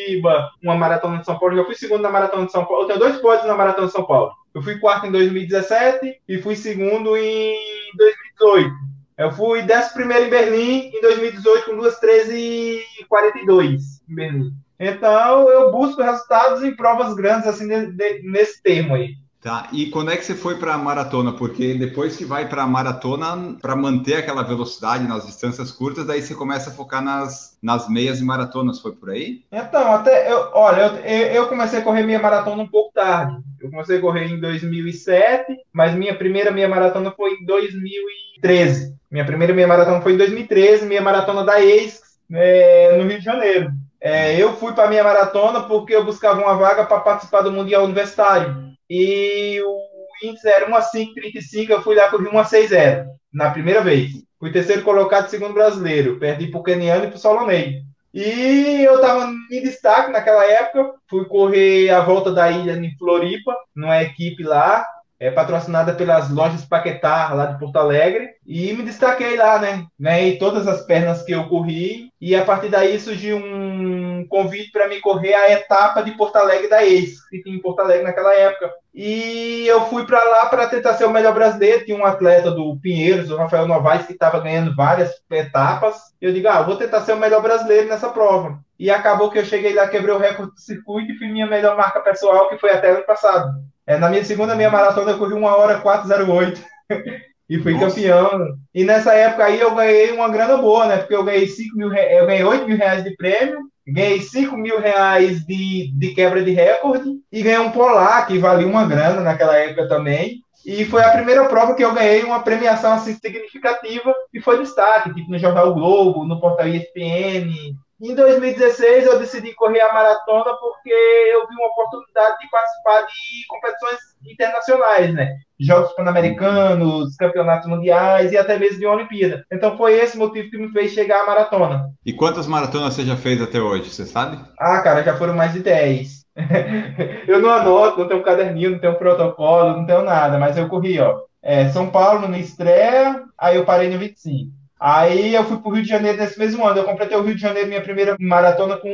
uma maratona de São Paulo. Eu fui segundo na maratona de São Paulo. Eu tenho dois pódios na maratona de São Paulo. Eu fui quarto em 2017 e fui segundo em 2018. Eu fui 11 em Berlim em 2018 com 2,13,42 em Berlim. Então, eu busco resultados em provas grandes, assim, de, de, nesse termo aí. Tá, e quando é que você foi para a maratona? Porque depois que vai para a maratona, para manter aquela velocidade nas distâncias curtas, daí você começa a focar nas, nas meias e maratonas, foi por aí? Então, até, eu, olha, eu, eu comecei a correr minha maratona um pouco tarde. Eu comecei a correr em 2007, mas minha primeira meia maratona foi em 2013. Minha primeira meia maratona foi em 2013, minha maratona da ex, é, no Rio de Janeiro. É, eu fui para minha maratona porque eu buscava uma vaga para participar do Mundial Universitário e o índice era 1,535, eu fui lá corri 1,60 na primeira vez. Fui terceiro colocado, segundo brasileiro. Perdi para o Keniano e para o Solonei. E eu estava em destaque naquela época. Fui correr a volta da ilha em Floripa, numa equipe lá é, patrocinada pelas lojas Paquetá, lá de Porto Alegre, e me destaquei lá, né? Ganhei todas as pernas que eu corri, e a partir daí surgiu um convite para me correr a etapa de Porto Alegre da ex, que tinha em Porto Alegre naquela época. E eu fui para lá para tentar ser o melhor brasileiro. Tinha um atleta do Pinheiros, o Rafael Novaes, que estava ganhando várias etapas. Eu digo, ah, vou tentar ser o melhor brasileiro nessa prova. E acabou que eu cheguei lá, quebrei o recorde do circuito e fui minha melhor marca pessoal, que foi até ano passado. É, na minha segunda meia maratona eu corri uma hora 408 e fui Nossa. campeão. E nessa época aí eu ganhei uma grana boa, né? Porque eu ganhei 5 mil, eu ganhei 8 mil reais de prêmio, ganhei 5 mil reais de, de quebra de recorde e ganhei um polar que valia uma grana naquela época também. E foi a primeira prova que eu ganhei uma premiação assim significativa e foi destaque, tipo no Jornal Globo, no portal ESPN, em 2016, eu decidi correr a maratona porque eu vi uma oportunidade de participar de competições internacionais, né? Jogos Pan-Americanos, campeonatos mundiais e até mesmo de Olimpíada. Então foi esse motivo que me fez chegar à maratona. E quantas maratonas você já fez até hoje, você sabe? Ah, cara, já foram mais de 10. eu não anoto, não tenho um caderninho, não tenho um protocolo, não tenho nada, mas eu corri, ó. É, São Paulo na estreia, aí eu parei no 25. Aí eu fui pro Rio de Janeiro nesse mesmo ano. Eu completei o Rio de Janeiro, minha primeira maratona, com.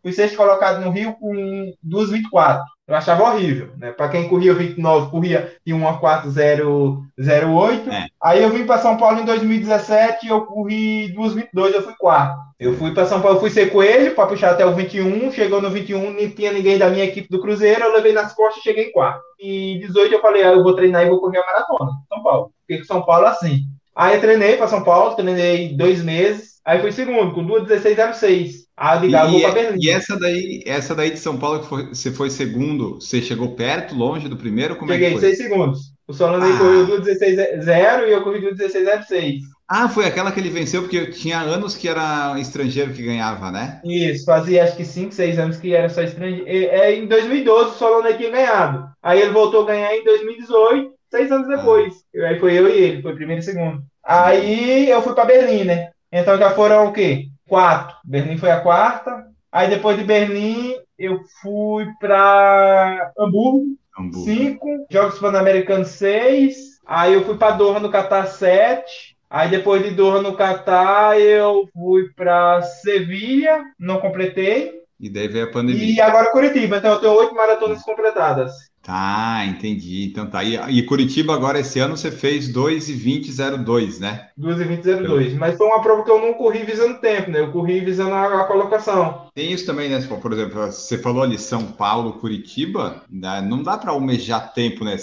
Fui sexto colocado no Rio com 2,24. Eu achava horrível, né? Para quem corria 29, corria em 1,4008. É. Aí eu vim para São Paulo em 2017 eu corri 2,22, eu fui quarto. Eu fui para São Paulo, fui ser coelho para puxar até o 21. Chegou no 21, não tinha ninguém da minha equipe do Cruzeiro. Eu levei nas costas e cheguei em quarto. E 18 eu falei, ah, eu vou treinar e vou correr a maratona. São Paulo. Porque São Paulo assim. Aí eu treinei para São Paulo, treinei dois meses. Aí fui segundo, com 2,1606. Aí ah, vou para Berlim. E essa daí, essa daí de São Paulo, que foi, você foi segundo, você chegou perto, longe do primeiro? Como Cheguei é que foi? 6 segundos. O Solano ah. correu do 16,0 e eu corri do 16,06. Ah, foi aquela que ele venceu, porque tinha anos que era estrangeiro que ganhava, né? Isso, fazia acho que 5, 6 anos que era só estrangeiro. É, em 2012 o Solano tinha ganhado. Aí ele voltou a ganhar em 2018 seis anos depois. Ah. Aí foi eu e ele, foi primeiro e segundo. Aí eu fui para Berlim, né? Então já foram o quê? Quatro. Berlim foi a quarta. Aí depois de Berlim eu fui para Hamburgo, Hamburgo. cinco. Jogos Pan-Americanos, seis. Aí eu fui para Doha no Catar, sete. Aí depois de Doha no Catar eu fui para Sevilha, não completei. E daí veio a pandemia. E agora Curitiba. Então eu tenho oito maratonas completadas. Tá, entendi. Então tá. E, e Curitiba agora esse ano você fez 2 e 20,02, né? 2 e 20,02. Mas foi uma prova que eu não corri visando tempo, né? Eu corri visando a, a colocação. Tem isso também, né? Por exemplo, você falou ali São Paulo, Curitiba, né? não dá para almejar tempo, né?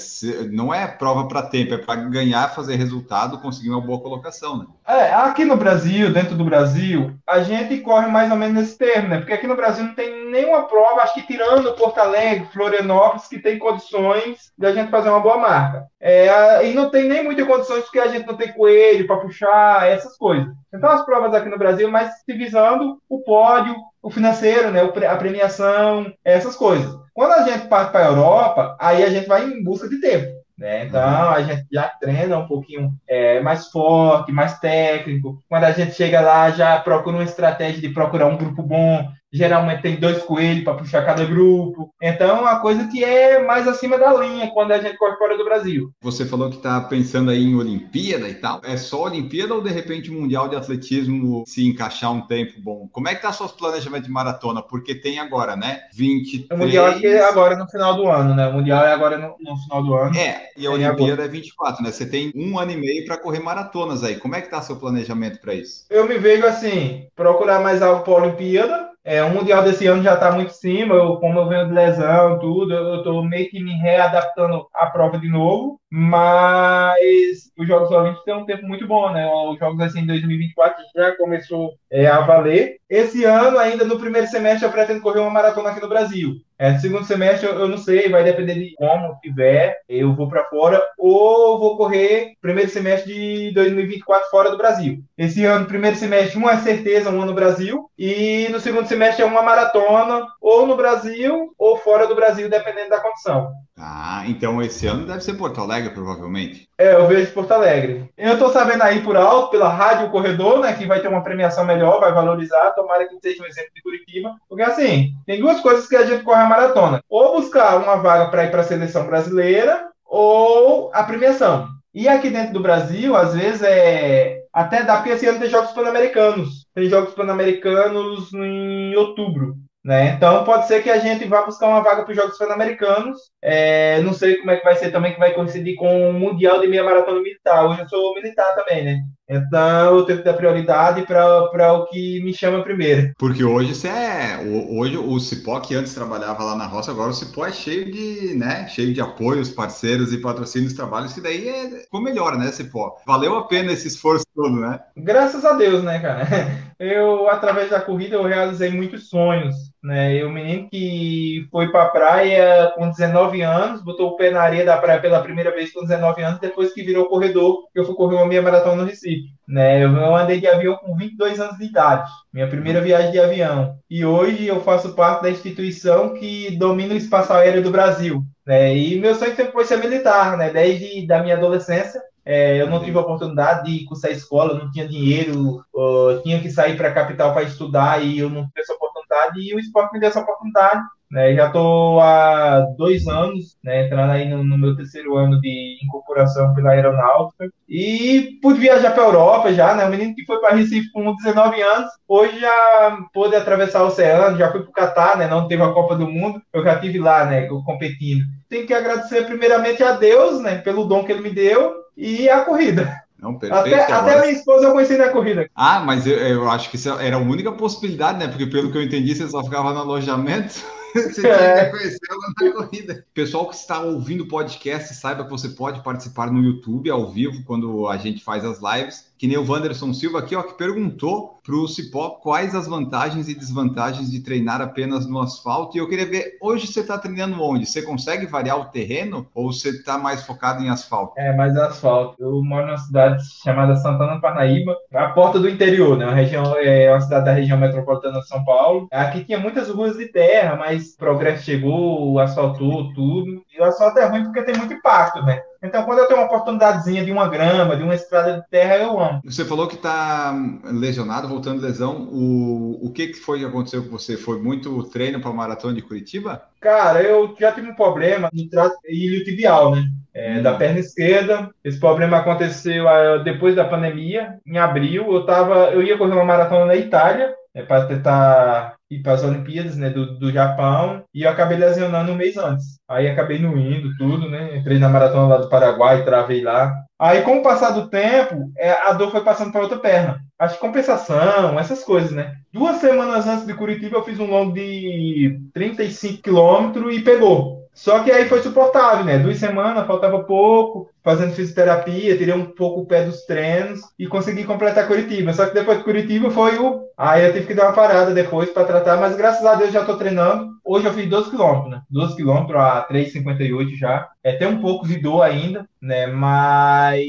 Não é prova para tempo, é para ganhar, fazer resultado, conseguir uma boa colocação, né? É, aqui no Brasil, dentro do Brasil, a gente corre mais ou menos nesse termo, né? Porque aqui no Brasil não tem nenhuma prova, acho que tirando Porto Alegre, Florianópolis, que tem condições de a gente fazer uma boa marca. É, e não tem nem muitas condições porque a gente não tem coelho para puxar, essas coisas. Então as provas aqui no Brasil, mais se visando o pódio, o financeiro, né? A premiação, essas coisas. Quando a gente parte para a Europa, aí a gente vai em busca de tempo. Né? Então a gente já treina um pouquinho é, mais forte, mais técnico. Quando a gente chega lá, já procura uma estratégia de procurar um grupo bom. Geralmente tem dois coelhos para puxar cada grupo. Então, é uma coisa que é mais acima da linha quando a gente corre fora do Brasil. Você falou que tá pensando aí em Olimpíada e tal. É só Olimpíada ou de repente Mundial de Atletismo se encaixar um tempo bom? Como é que tá seus planejamentos de maratona? Porque tem agora, né? 23. O Mundial que é agora no final do ano, né? O Mundial é agora no, no final do ano. É, e a É, Olimpíada é 24, né? Você tem um ano e meio para correr maratonas aí. Como é que tá seu planejamento para isso? Eu me vejo assim, procurar mais algo para Olimpíada. É, o Mundial desse ano já está muito em cima, eu, como eu venho de lesão, tudo, eu estou meio que me readaptando à prova de novo, mas os Jogos Olímpicos têm um tempo muito bom, né? Os Jogos assim, em 2024 já começou é, a valer. Esse ano, ainda no primeiro semestre, eu pretendo correr uma maratona aqui no Brasil. É, segundo semestre, eu, não sei, vai depender de como tiver, eu vou para fora, ou vou correr primeiro semestre de 2024 fora do Brasil. Esse ano, primeiro semestre, uma é certeza, um ano no Brasil, e no segundo semestre é uma maratona, ou no Brasil, ou fora do Brasil, dependendo da condição. Ah, então esse ano deve ser Porto Alegre, provavelmente. É, eu vejo Porto Alegre. Eu tô sabendo aí por alto, pela Rádio Corredor, né, que vai ter uma premiação melhor, vai valorizar, tomara que seja um exemplo de Curitiba. Porque assim, tem duas coisas que a gente corre a maratona. Ou buscar uma vaga para ir para a seleção brasileira, ou a premiação. E aqui dentro do Brasil, às vezes é. Até dá, porque esse ano tem Jogos Pan-Americanos. Tem Jogos Pan-Americanos em outubro. Né? Então pode ser que a gente vá buscar uma vaga para os Jogos Pan-Americanos. É, não sei como é que vai ser também, que vai coincidir com o Mundial de Meia Maratona Militar. Hoje eu sou militar também, né? Então eu tenho que dar prioridade para o que me chama primeiro. Porque hoje você é. o- Hoje o Cipó, que antes trabalhava lá na roça, agora o Cipó é cheio de, né? Cheio de apoios, parceiros e patrocínios, trabalhos, que daí é, ficou melhor, né, Cipó? Valeu a pena esse esforço todo, né? Graças a Deus, né, cara? Eu, através da corrida, eu realizei muitos sonhos, né? Eu, menino que foi pra praia com 19 anos, botou o pé na areia da praia pela primeira vez com 19 anos, depois que virou corredor, eu fui correr uma meia maratona no Recife, né? Eu, andei de avião com 22 anos de idade, minha primeira viagem de avião. E hoje eu faço parte da instituição que domina o espaço aéreo do Brasil, né? E meu sonho sempre foi ser militar, né? Desde da minha adolescência, é, eu não tive a oportunidade de cursar escola, não tinha dinheiro, uh, tinha que sair para a capital para estudar e eu não tive essa oportunidade e o esporte me deu essa oportunidade. Né? Já estou há dois anos, né, entrando aí no, no meu terceiro ano de incorporação pela aeronáutica e pude viajar para a Europa já, né? O menino que foi para Recife com 19 anos, hoje já pôde atravessar o oceano, já fui para o Catar, né? Não teve a Copa do Mundo, eu já tive lá, né? Competindo. Tenho que agradecer primeiramente a Deus, né? Pelo dom que ele me deu e a corrida. Não, perfeito. Até, até minha esposa eu conheci na corrida. Ah, mas eu, eu acho que isso era a única possibilidade, né? Porque pelo que eu entendi, você só ficava no alojamento. Você tinha É. que conhecer ela na corrida. Pessoal que está ouvindo o podcast, saiba que você pode participar no YouTube ao vivo quando a gente faz as lives. Que nem o Wanderson Silva aqui, ó, que perguntou para o Cipó quais as vantagens e desvantagens de treinar apenas no asfalto. E eu queria ver, hoje você está treinando onde? Você consegue variar o terreno ou você está mais focado em asfalto? É, mais asfalto. Eu moro numa cidade chamada Santana Parnaíba, a porta do interior, né? Uma região, é uma cidade da região metropolitana de São Paulo. Aqui tinha muitas ruas de terra, mas o progresso chegou, asfaltou tudo. E o asfalto é ruim porque tem muito impacto, né? Então, quando eu tenho uma oportunidadezinha de uma grama, de uma estrada de terra, eu amo. Você falou que está lesionado, voltando de lesão. O, o que, que foi que aconteceu com você? Foi muito treino para a maratona de Curitiba? Cara, eu já tive um problema no trato ilho tibial, né? É, hum. Da perna esquerda. Esse problema aconteceu uh, depois da pandemia, em abril. Eu tava, eu ia correr uma maratona na Itália, é, para tentar ir para as Olimpíadas né, do, do Japão e eu acabei lesionando um mês antes. Aí acabei não indo, tudo, né? Entrei na maratona lá do Paraguai, travei lá. Aí, com o passar do tempo, é, a dor foi passando para outra perna. Acho que compensação, essas coisas, né? Duas semanas antes de Curitiba, eu fiz um longo de 35 quilômetros e pegou. Só que aí foi suportável, né? Duas semanas, faltava pouco, fazendo fisioterapia, tirei um pouco o pé dos treinos e consegui completar Curitiba. Só que depois de Curitiba foi o. Aí eu tive que dar uma parada depois para tratar, mas graças a Deus já estou treinando. Hoje eu fiz 12 km, né? 12 km a 3,58 já. É até um pouco de dor ainda, né? Mas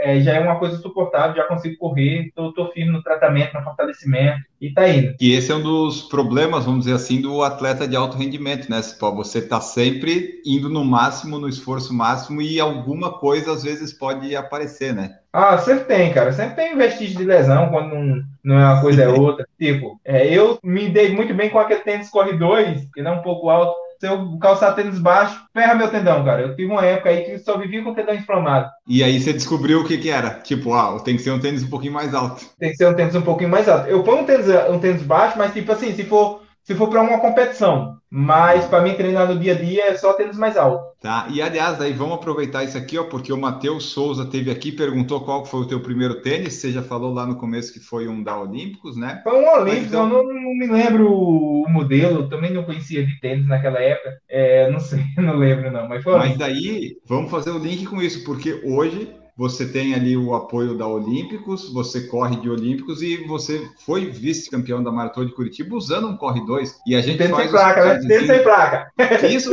é, já é uma coisa suportável, já consigo correr, tô firme no tratamento, no fortalecimento e tá indo. E esse é um dos problemas, vamos dizer assim, do atleta de alto rendimento, né? Você tá sempre indo no máximo, no esforço máximo e alguma coisa às vezes pode aparecer, né? Ah, sempre tem, cara. Sempre tem vestígio de lesão quando não, não é uma coisa é outra. tipo, é, eu me dei muito bem com aquele tênis Corre 2, que é um pouco alto se eu calçar tênis baixo, ferra meu tendão, cara. Eu tive uma época aí que só vivia com o tendão inflamado. E aí você descobriu o que que era? Tipo, ah, tem que ser um tênis um pouquinho mais alto. Tem que ser um tênis um pouquinho mais alto. Eu ponho um tênis, um tênis baixo, mas tipo assim, se for se for para uma competição. Mas para mim treinar no dia a dia é só tênis mais alto. Tá. E aliás, aí vamos aproveitar isso aqui, ó, porque o Matheus Souza teve aqui perguntou qual foi o teu primeiro tênis. Você já falou lá no começo que foi um da Olímpicos, né? Foi um Olímpicos, então... eu não, não, me lembro o modelo, também não conhecia de tênis naquela época. É, não sei, não lembro não, mas foi. Mas daí, vamos fazer o link com isso, porque hoje você tem ali o apoio da Olímpicos, você corre de Olímpicos e você foi vice-campeão da Maratona de Curitiba usando um Corre 2. E a gente tem faz sem placa, né? Tem sem placa. Isso,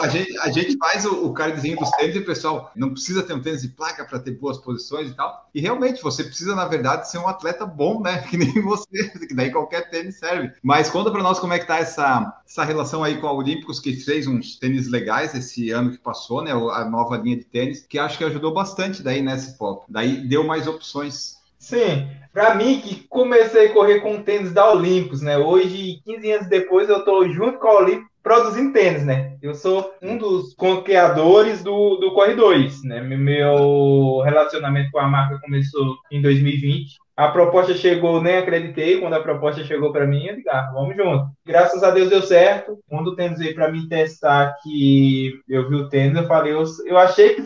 a gente, a gente faz o, o cardzinho dos tênis e pessoal não precisa ter um tênis de placa para ter boas posições e tal. E realmente você precisa, na verdade, ser um atleta bom, né? Que nem você, que daí qualquer tênis serve. Mas conta para nós como é que tá essa, essa relação aí com a Olímpicos, que fez uns tênis legais esse ano que passou, né? A nova linha de tênis, que acho que ajudou bastante daí nessa pop. Daí deu mais opções. Sim, para mim que comecei a correr com tênis da Olímpicos, né? Hoje, 15 anos depois, eu tô junto com a Olímpicos produzindo tênis, né? Eu sou um dos conqueadores do, do Corre 2, né? Meu relacionamento com a marca começou em 2020. A proposta chegou, nem acreditei. Quando a proposta chegou para mim, eu disse, ah, vamos junto. Graças a Deus deu certo. Quando o tênis veio para mim testar, que eu vi o tênis, eu falei, eu, eu achei que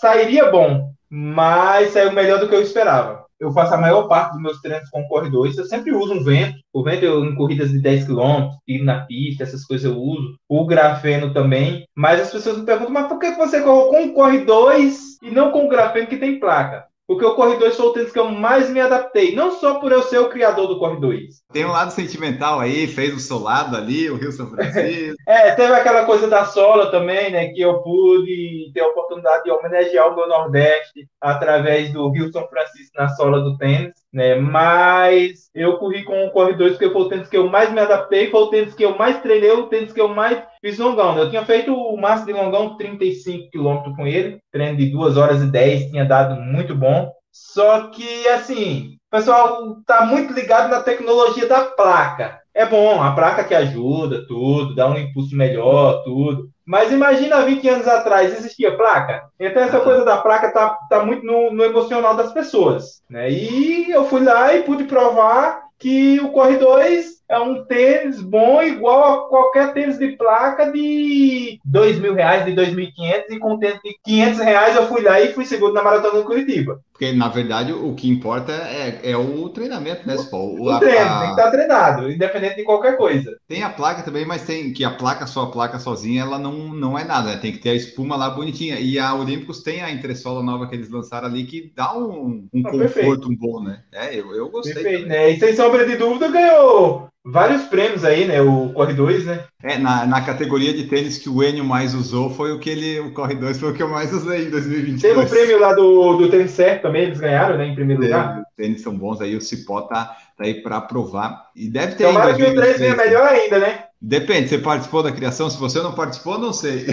sairia bom, mas saiu melhor do que eu esperava eu faço a maior parte dos meus treinos com corredores. Eu sempre uso um vento. O vento eu, em corridas de 10 km, ir na pista, essas coisas eu uso. O grafeno também. Mas as pessoas me perguntam, mas por que você colocou um corre 2 e não com o grafeno que tem placa? Porque o Corre 2 foi o tênis que eu mais me adaptei. Não só por eu ser o criador do Corre 2. Tem um lado sentimental aí, fez o seu lado ali, o Rio São Francisco. é, teve aquela coisa da sola também, né? Que eu pude ter a oportunidade de homenagear o meu Nordeste através do Rio São Francisco na sola do tênis. Né? Mas eu corri com o Corre 2 porque foi o tênis que eu mais me adaptei, foi o tênis que eu mais treinei, o tênis que eu mais fiz longão. Eu tinha feito o máximo de longão 35 km com ele, treino de 2 horas e 10, tinha dado muito bom. Só que, assim, o pessoal tá muito ligado na tecnologia da placa. É bom, a placa que ajuda, tudo, dá um impulso melhor, tudo. Mas imagina 20 anos atrás, existia placa? Então essa coisa da placa tá, tá muito no, no emocional das pessoas. Né? E eu fui lá e pude provar que o Corre 2 é um tênis bom igual a qualquer tênis de placa de dois mil reais, de 2.500 e com tênis de 500 reais eu fui lá e fui segundo na Maratona do Curitiba. Porque, na verdade, o que importa é, é o treinamento, né, Paul? O, o treino, a... tem que estar treinado, independente de qualquer coisa. Tem a placa também, mas tem que a placa, só a placa sozinha, ela não, não é nada, né? Tem que ter a espuma lá bonitinha. E a Olímpicos tem a entressola nova que eles lançaram ali que dá um, um ah, conforto perfeito. um bom, né? É, eu, eu gostei. Perfeito, né? E sem sombra de dúvida ganhou vários prêmios aí, né? O Corre 2, né? É, na, na categoria de tênis que o Enio mais usou, foi o que ele, o Corre 2 foi o que eu mais usei em 2022. Teve o prêmio lá do, do tênis certo também, eles ganharam, né? Em primeiro lugar. Os tênis são bons aí, o Cipó tá, tá aí para provar. E deve ter. Tomara que o 3 venha melhor ainda, né? Depende, você participou da criação? Se você não participou, não sei.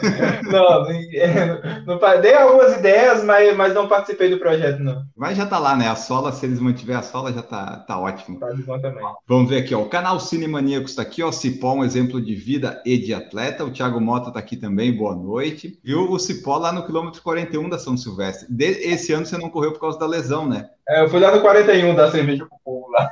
não, é, não, dei algumas ideias, mas, mas não participei do projeto, não. Mas já tá lá, né? A sola, se eles mantiver a sola, já tá, tá ótimo. Tá de bom também. Vamos ver aqui, ó. O canal Cine Maníacos está aqui, ó. Cipó, um exemplo de vida e de atleta. O Thiago Mota tá aqui também, boa noite. Viu o Cipó lá no quilômetro 41 da São Silvestre. De, esse ano você não correu por causa da lesão, né? É, eu fui lá no 41 da cerveja pro povo lá.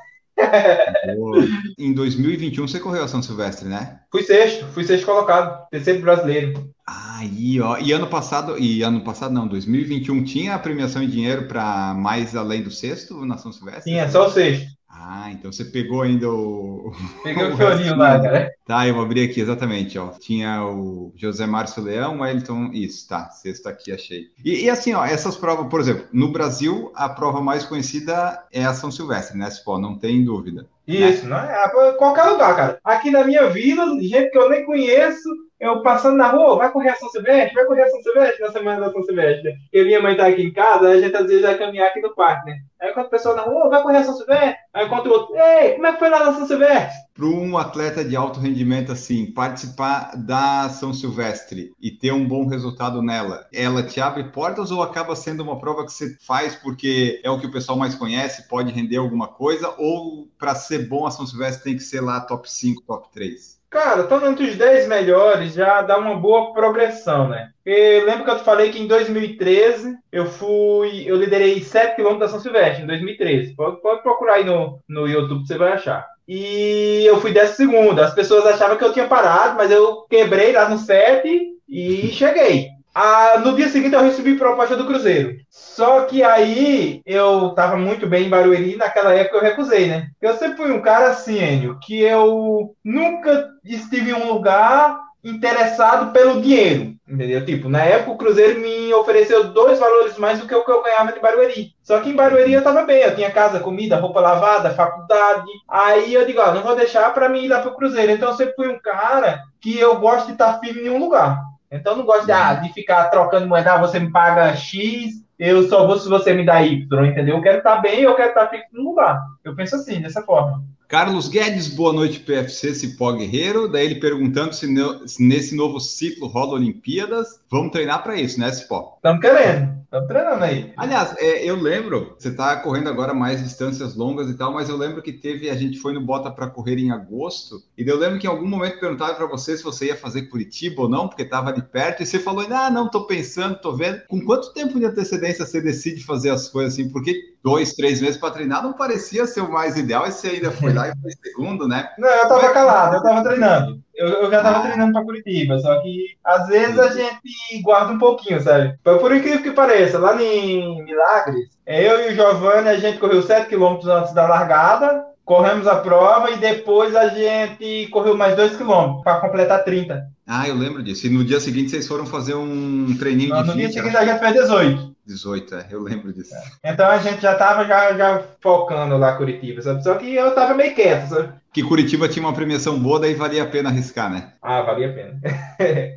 Em 2021 você correu a São Silvestre, né? Fui sexto, fui sexto colocado, terceiro brasileiro. Aí, ó. E ano passado, e ano passado não, 2021 tinha a premiação em dinheiro para mais além do sexto na São Silvestre? Tinha, só o sexto. Ah, então você pegou ainda o. Peguei o, o chorinho lá, cara. Tá, eu vou abrir aqui, exatamente, ó. Tinha o José Márcio Leão, o Elton. Isso, tá, sexto aqui, achei. E, e, assim, ó, essas provas, por exemplo, no Brasil, a prova mais conhecida é a São Silvestre, né, Cipó? Não tem dúvida. Isso, né? não é? Qualquer lugar, cara. Aqui na minha vila, gente que eu nem conheço, eu passando na rua, vai correr a São Silvestre? Vai correr a São Silvestre na semana da São Silvestre. E minha mãe tá aqui em casa, a gente às vezes vai caminhar aqui no parque, né? Aí quando a pessoa na rua, vai correr a São Silvestre? Aí enquanto o outro, ei, como é que foi lá na São Silvestre? Para um atleta de alto rendimento assim, participar da São Silvestre e ter um bom resultado nela, ela te abre portas ou acaba sendo uma prova que você faz porque é o que o pessoal mais conhece, pode render alguma coisa? Ou para ser bom a São Silvestre tem que ser lá top 5, top 3? Cara, estando entre os 10 melhores já dá uma boa progressão, né? Porque lembro que eu te falei que em 2013 eu fui, eu liderei 7 km da São Silvestre, em 2013. Pode, pode procurar aí no, no YouTube que você vai achar. E eu fui dessa segunda. As pessoas achavam que eu tinha parado, mas eu quebrei lá no 7 e cheguei. Ah, no dia seguinte eu recebi proposta do Cruzeiro. Só que aí eu tava muito bem em Barueri, naquela época eu recusei, né? Eu sempre fui um cara assim, Enio, que eu nunca estive em um lugar interessado pelo dinheiro, entendeu? Tipo, na época o Cruzeiro me ofereceu dois valores mais do que o que eu ganhava de Barueri. Só que em Barueri eu tava bem, eu tinha casa, comida, roupa lavada, faculdade. Aí eu digo, ó, não vou deixar para mim ir lá pro Cruzeiro. Então eu sempre fui um cara que eu gosto de estar firme em um lugar. Então não gosto de, ah, de ficar trocando moeda, ah, você me paga X, eu só vou se você me dá Y, entendeu? Eu quero estar bem, eu quero estar fixo no lugar. Eu penso assim, dessa forma. Carlos Guedes, boa noite, PFC Cipó Guerreiro. Daí ele perguntando se, no, se, nesse novo ciclo rola Olimpíadas. Vamos treinar para isso, né, Cipó? Estamos querendo. Estamos treinando aí. Aliás, é, eu lembro, você está correndo agora mais distâncias longas e tal, mas eu lembro que teve, a gente foi no Bota para correr em agosto, e eu lembro que em algum momento perguntaram para você se você ia fazer Curitiba ou não, porque estava ali perto, e você falou, ah, não, estou pensando, estou vendo. Com quanto tempo de antecedência você decide fazer as coisas assim? Porque dois, três meses para treinar não parecia ser o mais ideal, e você ainda foi lá e foi segundo, né? Não, eu estava calado, eu estava treinando. Eu, eu já estava treinando para Curitiba, só que às vezes a gente guarda um pouquinho, sabe? Por incrível que pareça, lá em Milagres, eu e o Giovanni, a gente correu 7 km antes da largada, corremos a prova e depois a gente correu mais 2 km para completar 30. Ah, eu lembro disso. E no dia seguinte vocês foram fazer um treininho Não, de No dia seguinte a gente fez 18. 18, é, eu lembro disso. Então a gente já tava já, já focando lá Curitiba, sabe? Só que eu tava meio quieto, sabe? Que Curitiba tinha uma premiação boa, daí valia a pena arriscar, né? Ah, valia a pena.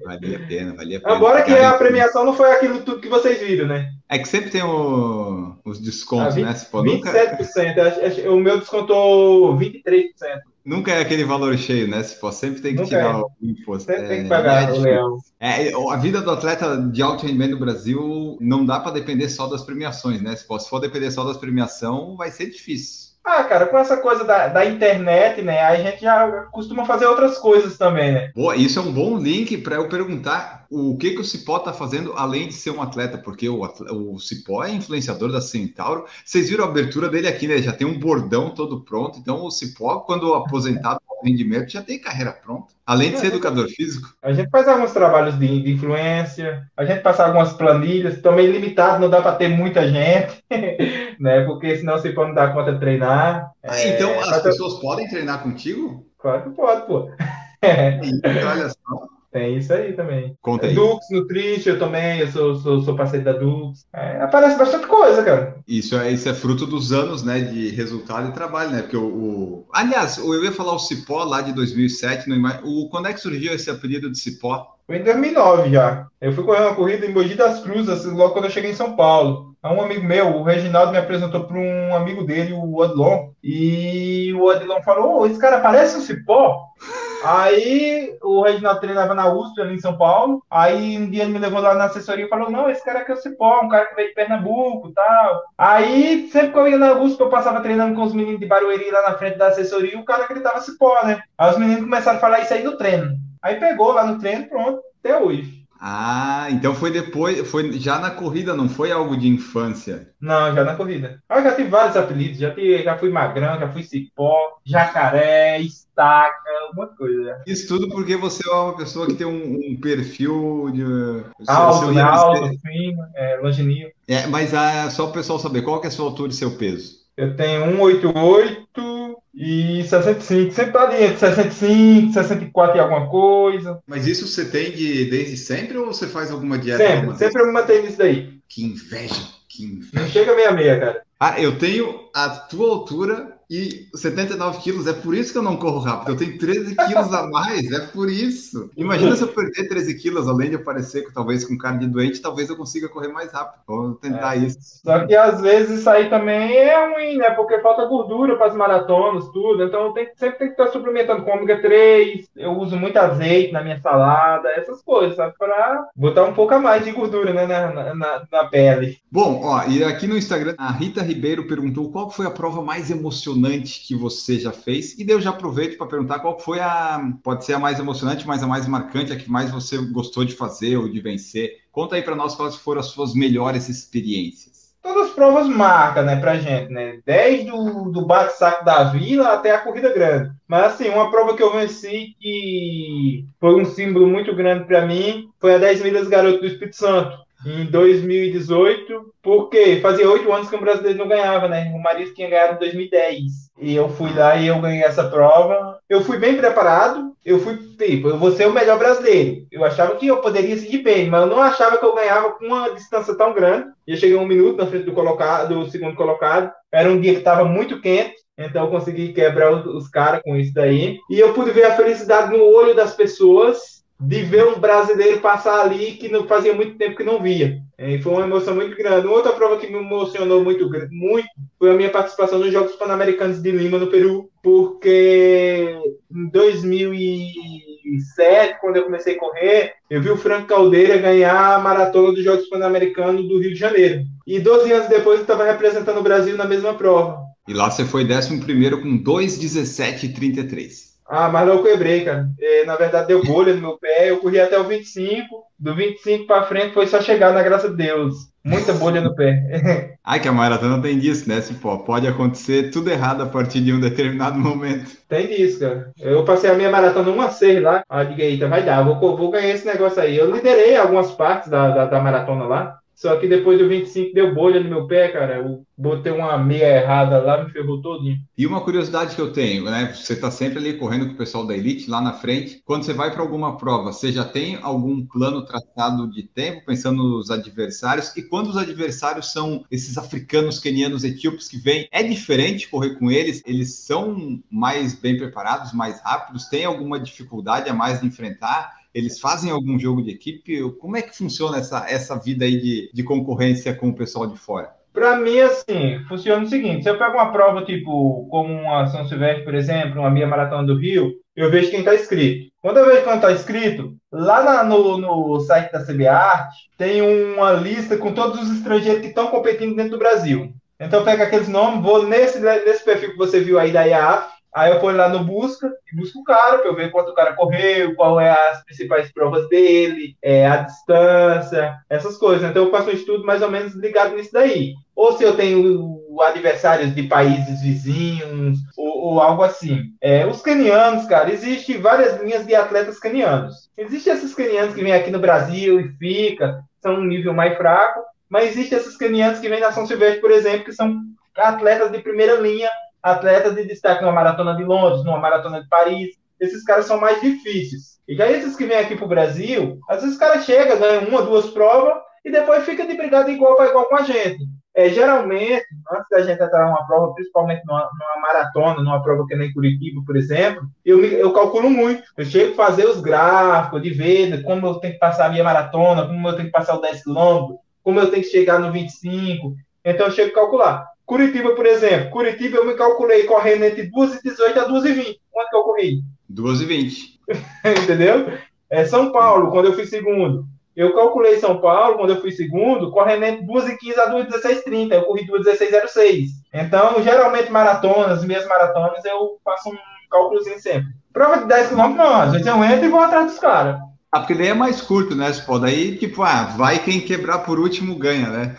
valia a pena, valia a pena. Agora que a premiação não foi aquilo tudo que vocês viram, né? É que sempre tem o, os descontos, ah, 20, né? Pô, 27%, nunca... o meu descontou 23%. Nunca é aquele valor cheio, né? Se for, sempre tem que Nunca tirar é. o imposto. Sempre é, tem que pagar é o leão. É, a vida do atleta de alto rendimento no Brasil não dá para depender só das premiações, né? Se for, se for depender só das premiações, vai ser difícil. Ah, cara, com essa coisa da, da internet, né? A gente já costuma fazer outras coisas também, né? Boa, isso é um bom link para eu perguntar o que, que o Cipó está fazendo além de ser um atleta, porque o, o Cipó é influenciador da Centauro. Vocês viram a abertura dele aqui, né? Já tem um bordão todo pronto. Então, o Cipó, quando aposentado rendimento, já tem carreira pronta. Além de ser educador físico. A gente faz alguns trabalhos de, de influência, a gente passa algumas planilhas, também limitado, não dá para ter muita gente, né? Porque senão você pode não dar conta de treinar. Ah, é... então as pessoas podem treinar contigo? Claro que pode, pô. Olha só. Tem isso aí também. Conta aí. Dux, Nutrition, eu também, eu sou, sou, sou parceiro da Dux. É, aparece bastante coisa, cara. Isso é, isso é fruto dos anos, né, de resultado e trabalho, né? Porque o, o... Aliás, eu ia falar o Cipó lá de 2007, no... o... quando é que surgiu esse apelido de Cipó? Foi em 2009 já. Eu fui correr uma corrida em Mogi das Cruzes, logo quando eu cheguei em São Paulo. Um amigo meu, o Reginaldo, me apresentou para um amigo dele, o Odlon. E o Odlon falou: oh, esse cara parece um cipó. Aí o Reginaldo treinava na USP ali em São Paulo. Aí um dia ele me levou lá na assessoria e falou: Não, esse cara aqui é o Cipó, um cara que veio de Pernambuco tal. Aí sempre que eu ia na USP, eu passava treinando com os meninos de Barueri lá na frente da assessoria e o cara gritava Cipó, né? Aí os meninos começaram a falar isso aí no treino. Aí pegou lá no treino, pronto, até hoje. Ah, então foi depois, foi já na corrida, não foi algo de infância. Não, já na corrida. Eu já tive vários apelidos, já, tive, já fui magrão, já fui cipó, jacaré, estaca, um monte de coisa. Isso tudo porque você é uma pessoa que tem um, um perfil de. Alto, seu alto, fino, é, longinil. É, mas ah, só o pessoal saber, qual que é a sua altura e seu peso? Eu tenho 188 e 65. Sempre tá ali entre 65, 64 e alguma coisa. Mas isso você tem de, desde sempre ou você faz alguma dieta? Sempre, alguma sempre eu mantenho isso daí. Que inveja, que inveja. Não chega meia meia, cara. Ah, eu tenho a tua altura e 79 quilos. É por isso que eu não corro rápido. Eu tenho 13 quilos a mais. É por isso. Imagina se eu perder 13 quilos, além de aparecer talvez com cara de doente, talvez eu consiga correr mais rápido. Vou tentar É. isso. Só que às vezes isso aí também é ruim, né? Porque falta gordura para as maratonas, tudo. Então tem, sempre tem que estar suplementando com ômega 3. Eu uso muito azeite na minha salada, essas coisas, sabe? Para botar um pouco a mais de gordura né? na, na, na- na pele. Bom, ó, e aqui no Instagram, a Rita Ribeiro perguntou qual foi a prova mais emocionante que você já fez. E eu já aproveito para perguntar qual foi a. Pode ser a mais emocionante, mas a mais marcante, a que mais você gostou de fazer ou de vencer. Conta aí para nós quais foram as suas melhores experiências. Todas as provas marcam, né, pra gente, né? Desde o do bate-saco da vila até a corrida grande. Mas, assim, uma prova que eu venci que foi um símbolo muito grande para mim foi a 10 milhas garoto do Espírito Santo. Em 2018, porque fazia oito anos que o brasileiro não ganhava, né? O Maris tinha ganhado em 2010. E eu fui lá e eu ganhei essa prova. Eu fui bem preparado. Eu fui, tipo, eu vou ser o melhor brasileiro. Eu achava que eu poderia seguir bem, mas eu não achava que eu ganhava com uma distância tão grande. Eu cheguei um minuto na frente do, colocado, do segundo colocado. Era um dia que estava muito quente. Então eu consegui quebrar os, os caras com isso daí. E eu pude ver a felicidade no olho das pessoas de ver um brasileiro passar ali que não fazia muito tempo que não via. E foi uma emoção muito grande. Outra prova que me emocionou muito, muito foi a minha participação nos Jogos Pan-Americanos de Lima, no Peru, porque em 2007, quando eu comecei a correr, eu vi o Franco Caldeira ganhar a maratona dos Jogos Pan-Americanos do Rio de Janeiro. E 12 anos depois eu estava representando o Brasil na mesma prova. E lá você foi 11 com 2,17,33. Ah, mas eu quebrei, cara. É, na verdade, deu bolha no meu pé. Eu corri até o 25. Do 25 para frente foi só chegar na graça de Deus. Muita bolha no pé. Ai, que a maratona tem disso, né? Cipó? Pode acontecer tudo errado a partir de um determinado momento. Tem disso, cara. Eu passei a minha maratona 1 a 6 lá. Ah, diga, eita, vai dar. Vou, vou ganhar esse negócio aí. Eu liderei algumas partes da, da, da maratona lá. Só que depois do 25 deu bolha no meu pé, cara. Eu botei uma meia errada lá, me ferrou todinho. E uma curiosidade que eu tenho, né? Você tá sempre ali correndo com o pessoal da Elite lá na frente. Quando você vai para alguma prova, você já tem algum plano traçado de tempo, pensando nos adversários? E quando os adversários são esses africanos, quenianos, etíopes que vêm, é diferente correr com eles? Eles são mais bem preparados, mais rápidos? Tem alguma dificuldade a mais de enfrentar? Eles fazem algum jogo de equipe? Como é que funciona essa, essa vida aí de, de concorrência com o pessoal de fora? Para mim, assim, funciona o seguinte: se eu pego uma prova, tipo, como uma São Silvestre, por exemplo, uma meia maratona do Rio, eu vejo quem está inscrito. Quando eu vejo quem está inscrito, lá na, no, no site da CBArt tem uma lista com todos os estrangeiros que estão competindo dentro do Brasil. Então eu pego aqueles nomes, vou nesse, nesse perfil que você viu aí da IAF, Aí eu ponho lá no busca e busco o cara para eu ver quanto o cara correu, qual é as principais provas dele, é, a distância, essas coisas. Então eu faço um estudo mais ou menos ligado nisso daí. Ou se eu tenho adversários de países vizinhos, ou, ou algo assim. É, os canianos, cara, existem várias linhas de atletas canianos. Existem esses canianos que vêm aqui no Brasil e fica, são um nível mais fraco, mas existem esses canianos que vêm na São Silvestre, por exemplo, que são atletas de primeira linha atletas de destaque numa maratona de Londres, numa maratona de Paris. Esses caras são mais difíceis. E já esses que vêm aqui para o Brasil, às vezes os caras chegam, ganham uma, duas provas e depois fica de brigada igual para igual com a gente. É, geralmente, antes da gente entrar numa prova, principalmente numa, numa, maratona, numa prova que nem Curitiba, por exemplo, eu, eu calculo muito. Eu chego a fazer os gráficos, de ver como eu tenho que passar a minha maratona, como eu tenho que passar o 10 km, como eu tenho que chegar no 25. Então eu chego a calcular. Curitiba, por exemplo. Curitiba eu me calculei correndo entre 2h18 a 2h20. Quanto que eu corri? 2h20. Entendeu? É São Paulo, quando eu fui segundo. Eu calculei São Paulo, quando eu fui segundo, correndo entre 2h15 a 2h16,30. Eu corri 2h16,06. Então, geralmente, maratonas, minhas maratonas, eu faço um cálculozinho sempre. Prova de 10 km, não. Às vezes eu entro e vou atrás dos caras. Ah, porque daí é mais curto, né, Pô? Daí, tipo, ah, vai quem quebrar por último ganha, né?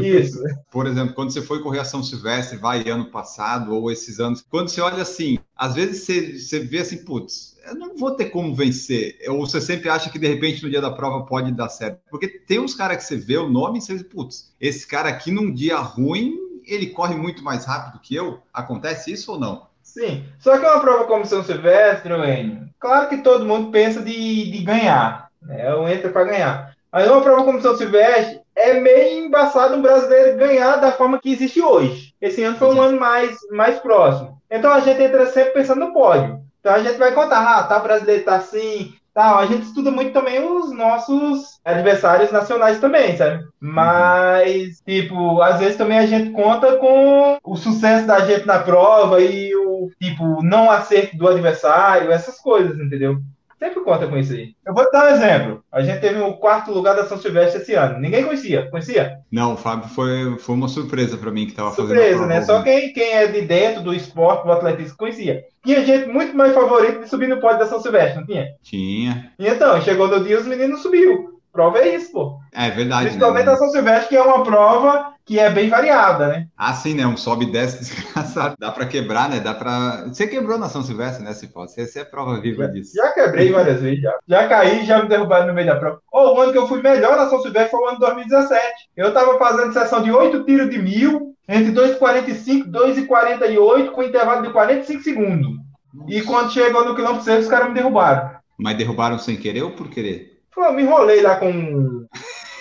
Isso. Por exemplo, quando você foi correr a São Silvestre, vai ano passado ou esses anos, quando você olha assim, às vezes você, você vê assim, putz, eu não vou ter como vencer. Ou você sempre acha que de repente no dia da prova pode dar certo. Porque tem uns caras que você vê o nome e você diz, putz, esse cara aqui num dia ruim, ele corre muito mais rápido que eu. Acontece isso ou não? Sim. Só que é uma prova como São Silvestre, Enio, claro que todo mundo pensa de, de ganhar. Né? Eu entro para ganhar. Aí uma prova como São Silvestre, é meio embaçado um brasileiro ganhar da forma que existe hoje. Esse ano foi um ano mais, mais próximo. Então a gente entra sempre pensando no pódio. Então a gente vai contar, ah, tá, brasileiro tá assim, tal. A gente estuda muito também os nossos adversários nacionais também, sabe? Mas, tipo, às vezes também a gente conta com o sucesso da gente na prova e o, tipo, não acerto do adversário, essas coisas, entendeu? Sempre conta com isso aí. Eu vou dar um exemplo. A gente teve o quarto lugar da São Silvestre esse ano. Ninguém conhecia. Conhecia? Não, o Fábio foi, foi uma surpresa para mim que estava fazendo. Surpresa, né? Só quem, quem é de dentro do esporte, do atletismo, conhecia. Tinha gente muito mais favorita de subir no pódio da São Silvestre, não tinha? Tinha. E então, chegou no dia os meninos subiu. Prova é isso, pô. É verdade. Principalmente né? a São Silvestre, que é uma prova que é bem variada, né? Ah, sim, né? Um sobe e desce desgraçado. Dá para quebrar, né? Dá para. Você quebrou na São Silvestre, né, Cipó? Você, você é prova viva já, disso. Já quebrei várias vezes, já. Já caí, já me derrubaram no meio da prova. Oh, o ano que eu fui melhor na São Silvestre foi o ano de 2017. Eu tava fazendo sessão de 8 tiros de mil, entre 2,45 e 2,48, com intervalo de 45 segundos. E quando chegou no quilômetro 6, os caras me derrubaram. Mas derrubaram sem querer ou por querer? Pô, me enrolei lá com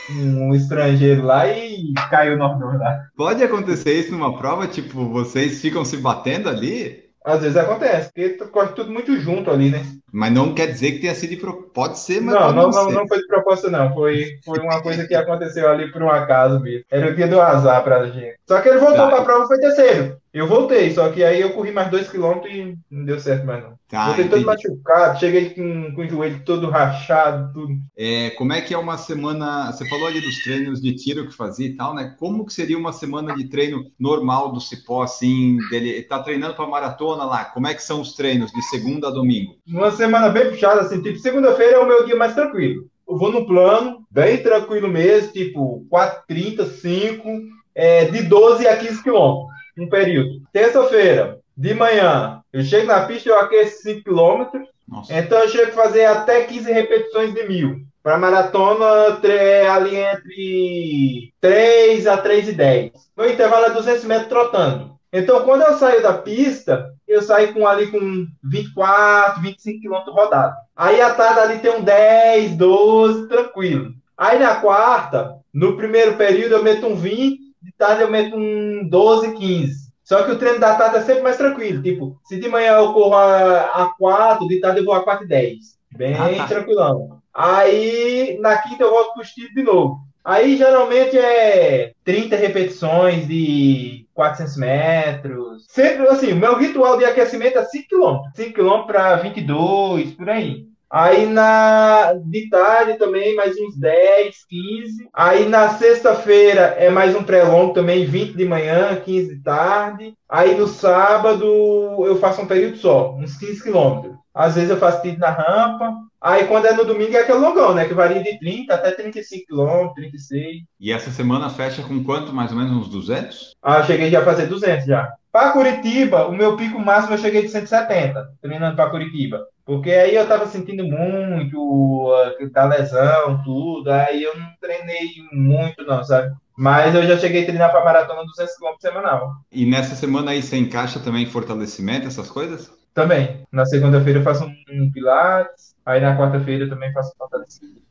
um estrangeiro lá e caiu no ordem lá. Pode acontecer isso numa prova? Tipo, vocês ficam se batendo ali? Às vezes acontece, porque corre tudo muito junto ali, né? Mas não quer dizer que tenha sido de pro... Pode ser, mas. Não, não, não, não, não, foi de propósito, não. Foi, foi uma coisa que aconteceu ali por um acaso mesmo. Era o dia do azar pra gente. Só que ele voltou Tá. pra prova e foi terceiro. Eu voltei, só que aí eu corri mais dois quilômetros e não deu certo mais não. Tá, voltei todo entendi. machucado, cheguei com, com o joelho todo rachado, tudo. É, como é que é uma semana? Você falou ali dos treinos de tiro que fazia e tal, né? Como que seria uma semana de treino normal do Cipó, assim? Dele ele tá treinando para maratona lá? Como é que são os treinos de segunda a domingo? Uma semana bem puxada, assim, tipo, segunda-feira é o meu dia mais tranquilo. Eu vou no plano, bem tranquilo mesmo, tipo, 4,30, 5, é, de 12 a 15 quilômetros, um período. Terça-feira, de manhã, eu chego na pista, eu aqueço 5 quilômetros, Nossa. então eu chego a fazer até 15 repetições de mil. Para maratona, ali entre 3 a 3 e 10. Meu intervalo é 200 metros trotando. Então, quando eu saio da pista, eu saio com ali com 24, 25 quilômetros rodado. Aí à tarde ali tem um 10, 12, tranquilo. Aí na quarta, no primeiro período eu meto um 20, de tarde eu meto um 12, 15. Só que o treino da tarde é sempre mais tranquilo. Tipo, se de manhã eu corro a, a 4, de tarde eu vou a 4 e 10. Bem Ah, tá. tranquilão. Aí na quinta eu volto pro estilo de novo. Aí geralmente é 30 repetições de 400 metros. Sempre assim, o meu ritual de aquecimento é 5 km. 5 km para 22, por aí. Aí na de tarde também mais uns 10, 15. Aí na sexta-feira é mais um pré-longo também, 20 de manhã, 15 de tarde. Aí no sábado eu faço um período só, uns 15 quilômetros. Às vezes eu faço tiro na rampa. Aí quando é no domingo é aquele longão, né? Que varia de 30 até 35 quilômetros, 36. E essa semana fecha com quanto? Mais ou menos uns 200? Ah, eu cheguei já a fazer 200 já. Para Curitiba, o meu pico máximo eu cheguei de 170, treinando para Curitiba. Porque aí eu tava sentindo muito da lesão, tudo. Aí eu não treinei muito, não, sabe? Mas eu já cheguei a treinar para maratona 200 km semanal. E nessa semana aí você encaixa também fortalecimento, essas coisas? Também. Na segunda-feira eu faço um pilates. Aí na quarta-feira eu também faço fortalecimento.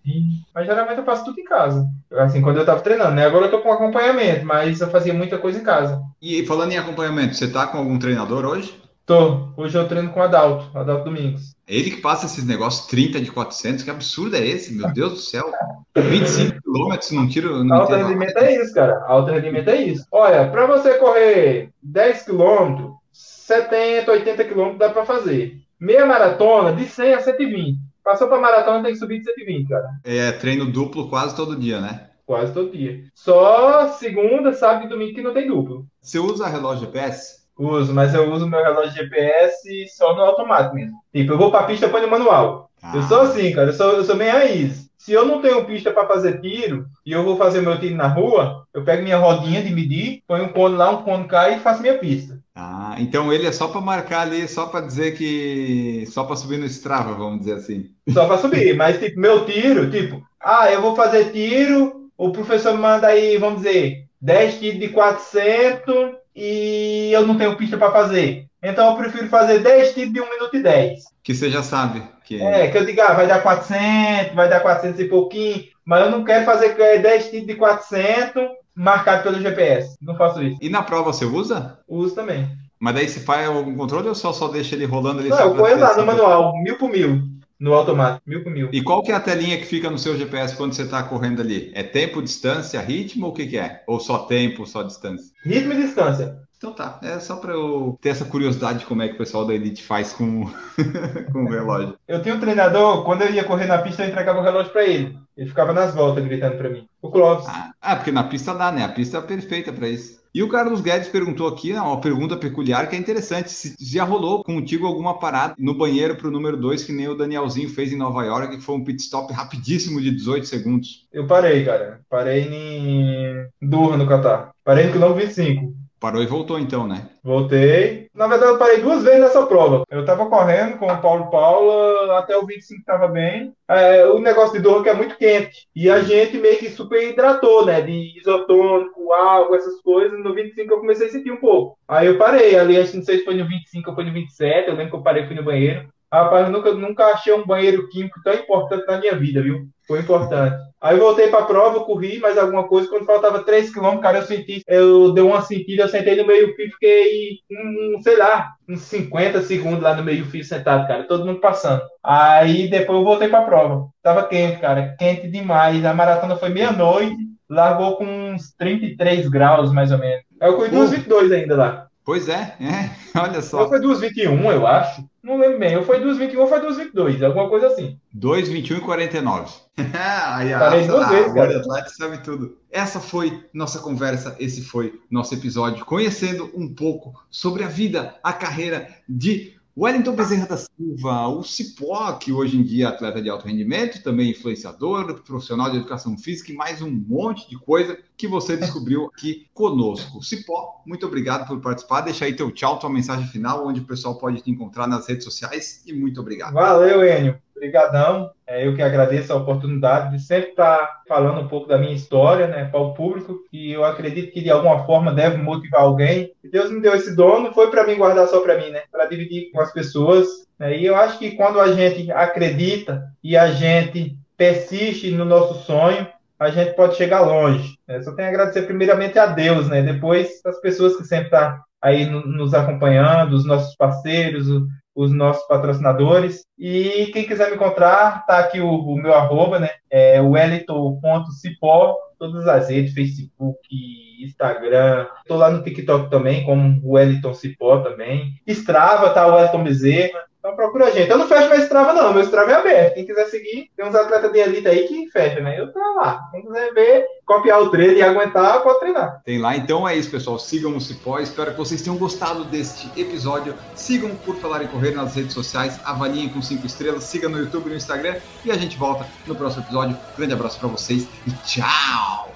Mas geralmente eu faço tudo em casa. Assim, quando eu tava treinando, né? Agora eu tô com acompanhamento, mas eu fazia muita coisa em casa. E falando em acompanhamento, você tá com algum treinador hoje? Tô. Hoje eu treino com o Adalto, Adalto Domingos. É ele que passa esses negócios 30 de 400, que absurdo é esse? Meu Deus do céu. 25 quilômetros num tiro. Não alto rendimento é isso, cara. Alto rendimento é isso. Olha, para você correr 10 quilômetros, 70, 80 quilômetros dá para fazer. Meia maratona, de 100 a 120. Passou para maratona, tem que subir de 120, cara. É, treino duplo quase todo dia, né? Quase todo dia. Só segunda, sábado e domingo que não tem duplo. Você usa relógio GPS? Uso, mas eu uso meu relógio GPS só no automático mesmo. Tipo, eu vou pra pista, põe no manual. Ah. Eu sou assim, cara, eu sou, eu sou bem raiz. Se eu não tenho pista para fazer tiro e eu vou fazer meu tiro na rua, eu pego minha rodinha de medir, ponho um cone lá, um cone cá e faço minha pista. Ah, então ele é só para marcar ali, só para dizer que. Só para subir no Strava, vamos dizer assim. Só para subir, mas tipo, meu tiro, tipo, ah, eu vou fazer tiro, o professor me manda aí, vamos dizer, 10 tiros de 400 e eu não tenho pista para fazer. Então eu prefiro fazer 10 tiros de 1 minuto e 10. Que você já sabe. Que... É, que eu diga, ah, vai dar 400, vai dar 400 e pouquinho, mas eu não quero fazer 10 tiros de 400 marcado pelo GPS. Não faço isso. E na prova você usa? Uso também. Mas daí você faz algum controle ou só, só deixa ele rolando ali? Não, eu ponho lá no manual, mil por mil no automático, mil por mil. E qual que é a telinha que fica no seu GPS quando você está correndo ali? É tempo, distância, ritmo ou o que, que é? Ou só tempo, só distância? Ritmo e distância. Então tá, é só para eu ter essa curiosidade de como é que o pessoal da Elite faz com, com o relógio. Eu tinha um treinador, quando eu ia correr na pista, eu entregava o relógio para ele. Ele ficava nas voltas gritando para mim. O Clóvis. Ah, ah, porque na pista dá, né? A pista é perfeita para isso. E o Carlos Guedes perguntou aqui, uma pergunta peculiar que é interessante, se já rolou contigo alguma parada no banheiro para o número 2, que nem o Danielzinho fez em Nova York, que foi um pit stop rapidíssimo de 18 segundos. Eu parei, cara. Parei em Durra, no Catar. Parei no quilômetro 25. Parou e voltou então, né? Voltei. Na verdade, eu parei duas vezes nessa prova. Eu tava correndo com o Paulo Paula, até o 25 tava bem. É, o negócio de Doha que é muito quente. E a gente meio que super hidratou, né? De isotônico, água, essas coisas. No 25 eu comecei a sentir um pouco. Aí eu parei. Ali, acho que não sei se foi no 25 ou foi no 27. Eu lembro que eu parei fui no banheiro. Rapaz, eu nunca, nunca achei um banheiro químico tão importante na minha vida, viu? Foi importante. Aí eu voltei pra prova, corri mais alguma coisa. Quando faltava 3 km, cara, eu senti, eu dei uma sentida, eu sentei no meio-fio, fiquei, um, sei lá, uns 50 segundos lá no meio-fio sentado, cara, todo mundo passando. Aí depois eu voltei pra prova. Tava quente, cara, quente demais. A maratona foi meia-noite, largou com uns 33 graus, mais ou menos. Aí eu corri uh. 2,22 ainda lá. Pois é, é, olha só. Eu foi 2,21, eu acho. Não lembro bem. Eu foi 2,21 ou foi 2,22, alguma coisa assim. 2,21 e 49. Aí, Parei duas vezes, cara. Sabe tudo. Essa foi nossa conversa, esse foi nosso episódio, conhecendo um pouco sobre a vida, a carreira de Wellington Bezerra da Silva, o Cipó, que hoje em dia é atleta de alto rendimento, também influenciador, profissional de educação física e mais um monte de coisa que você descobriu aqui conosco. Cipó, muito obrigado por participar. Deixa aí teu tchau, tua mensagem final, onde o pessoal pode te encontrar nas redes sociais e muito obrigado. Valeu, Enio. Obrigadão. É, eu que agradeço a oportunidade de sempre estar falando um pouco da minha história né, para o público, e eu acredito que de alguma forma deve motivar alguém. E Deus me deu esse dom, não foi para mim guardar só para mim, né? Para dividir com as pessoas. Né? E eu acho que quando a gente acredita e a gente persiste no nosso sonho, a gente pode chegar longe. Né? Só tenho a agradecer primeiramente a Deus, né? Depois as pessoas que sempre estão tá aí nos acompanhando, os nossos parceiros, os nossos patrocinadores. E quem quiser me encontrar, tá aqui o, o meu arroba, né? É wellington.cipó, todas as redes, Facebook, Instagram. Tô lá no TikTok também, como Wellington Cipó também. Strava, tá o Wellington Bezerra. Então procura a gente. Eu não fecho meu Strava, não. Meu Strava é aberto. Quem quiser seguir, tem uns atletas de elite aí que fecha, né? Eu tô lá. Quem quiser ver, copiar o treino e aguentar, pode treinar. Tem lá. Então é isso, pessoal. Sigam o Cipó. Espero que vocês tenham gostado deste episódio. Sigam por falar em correr nas redes sociais. Avaliem com cinco estrelas. Siga no YouTube e no Instagram. E a gente volta no próximo episódio. Grande abraço para vocês e tchau!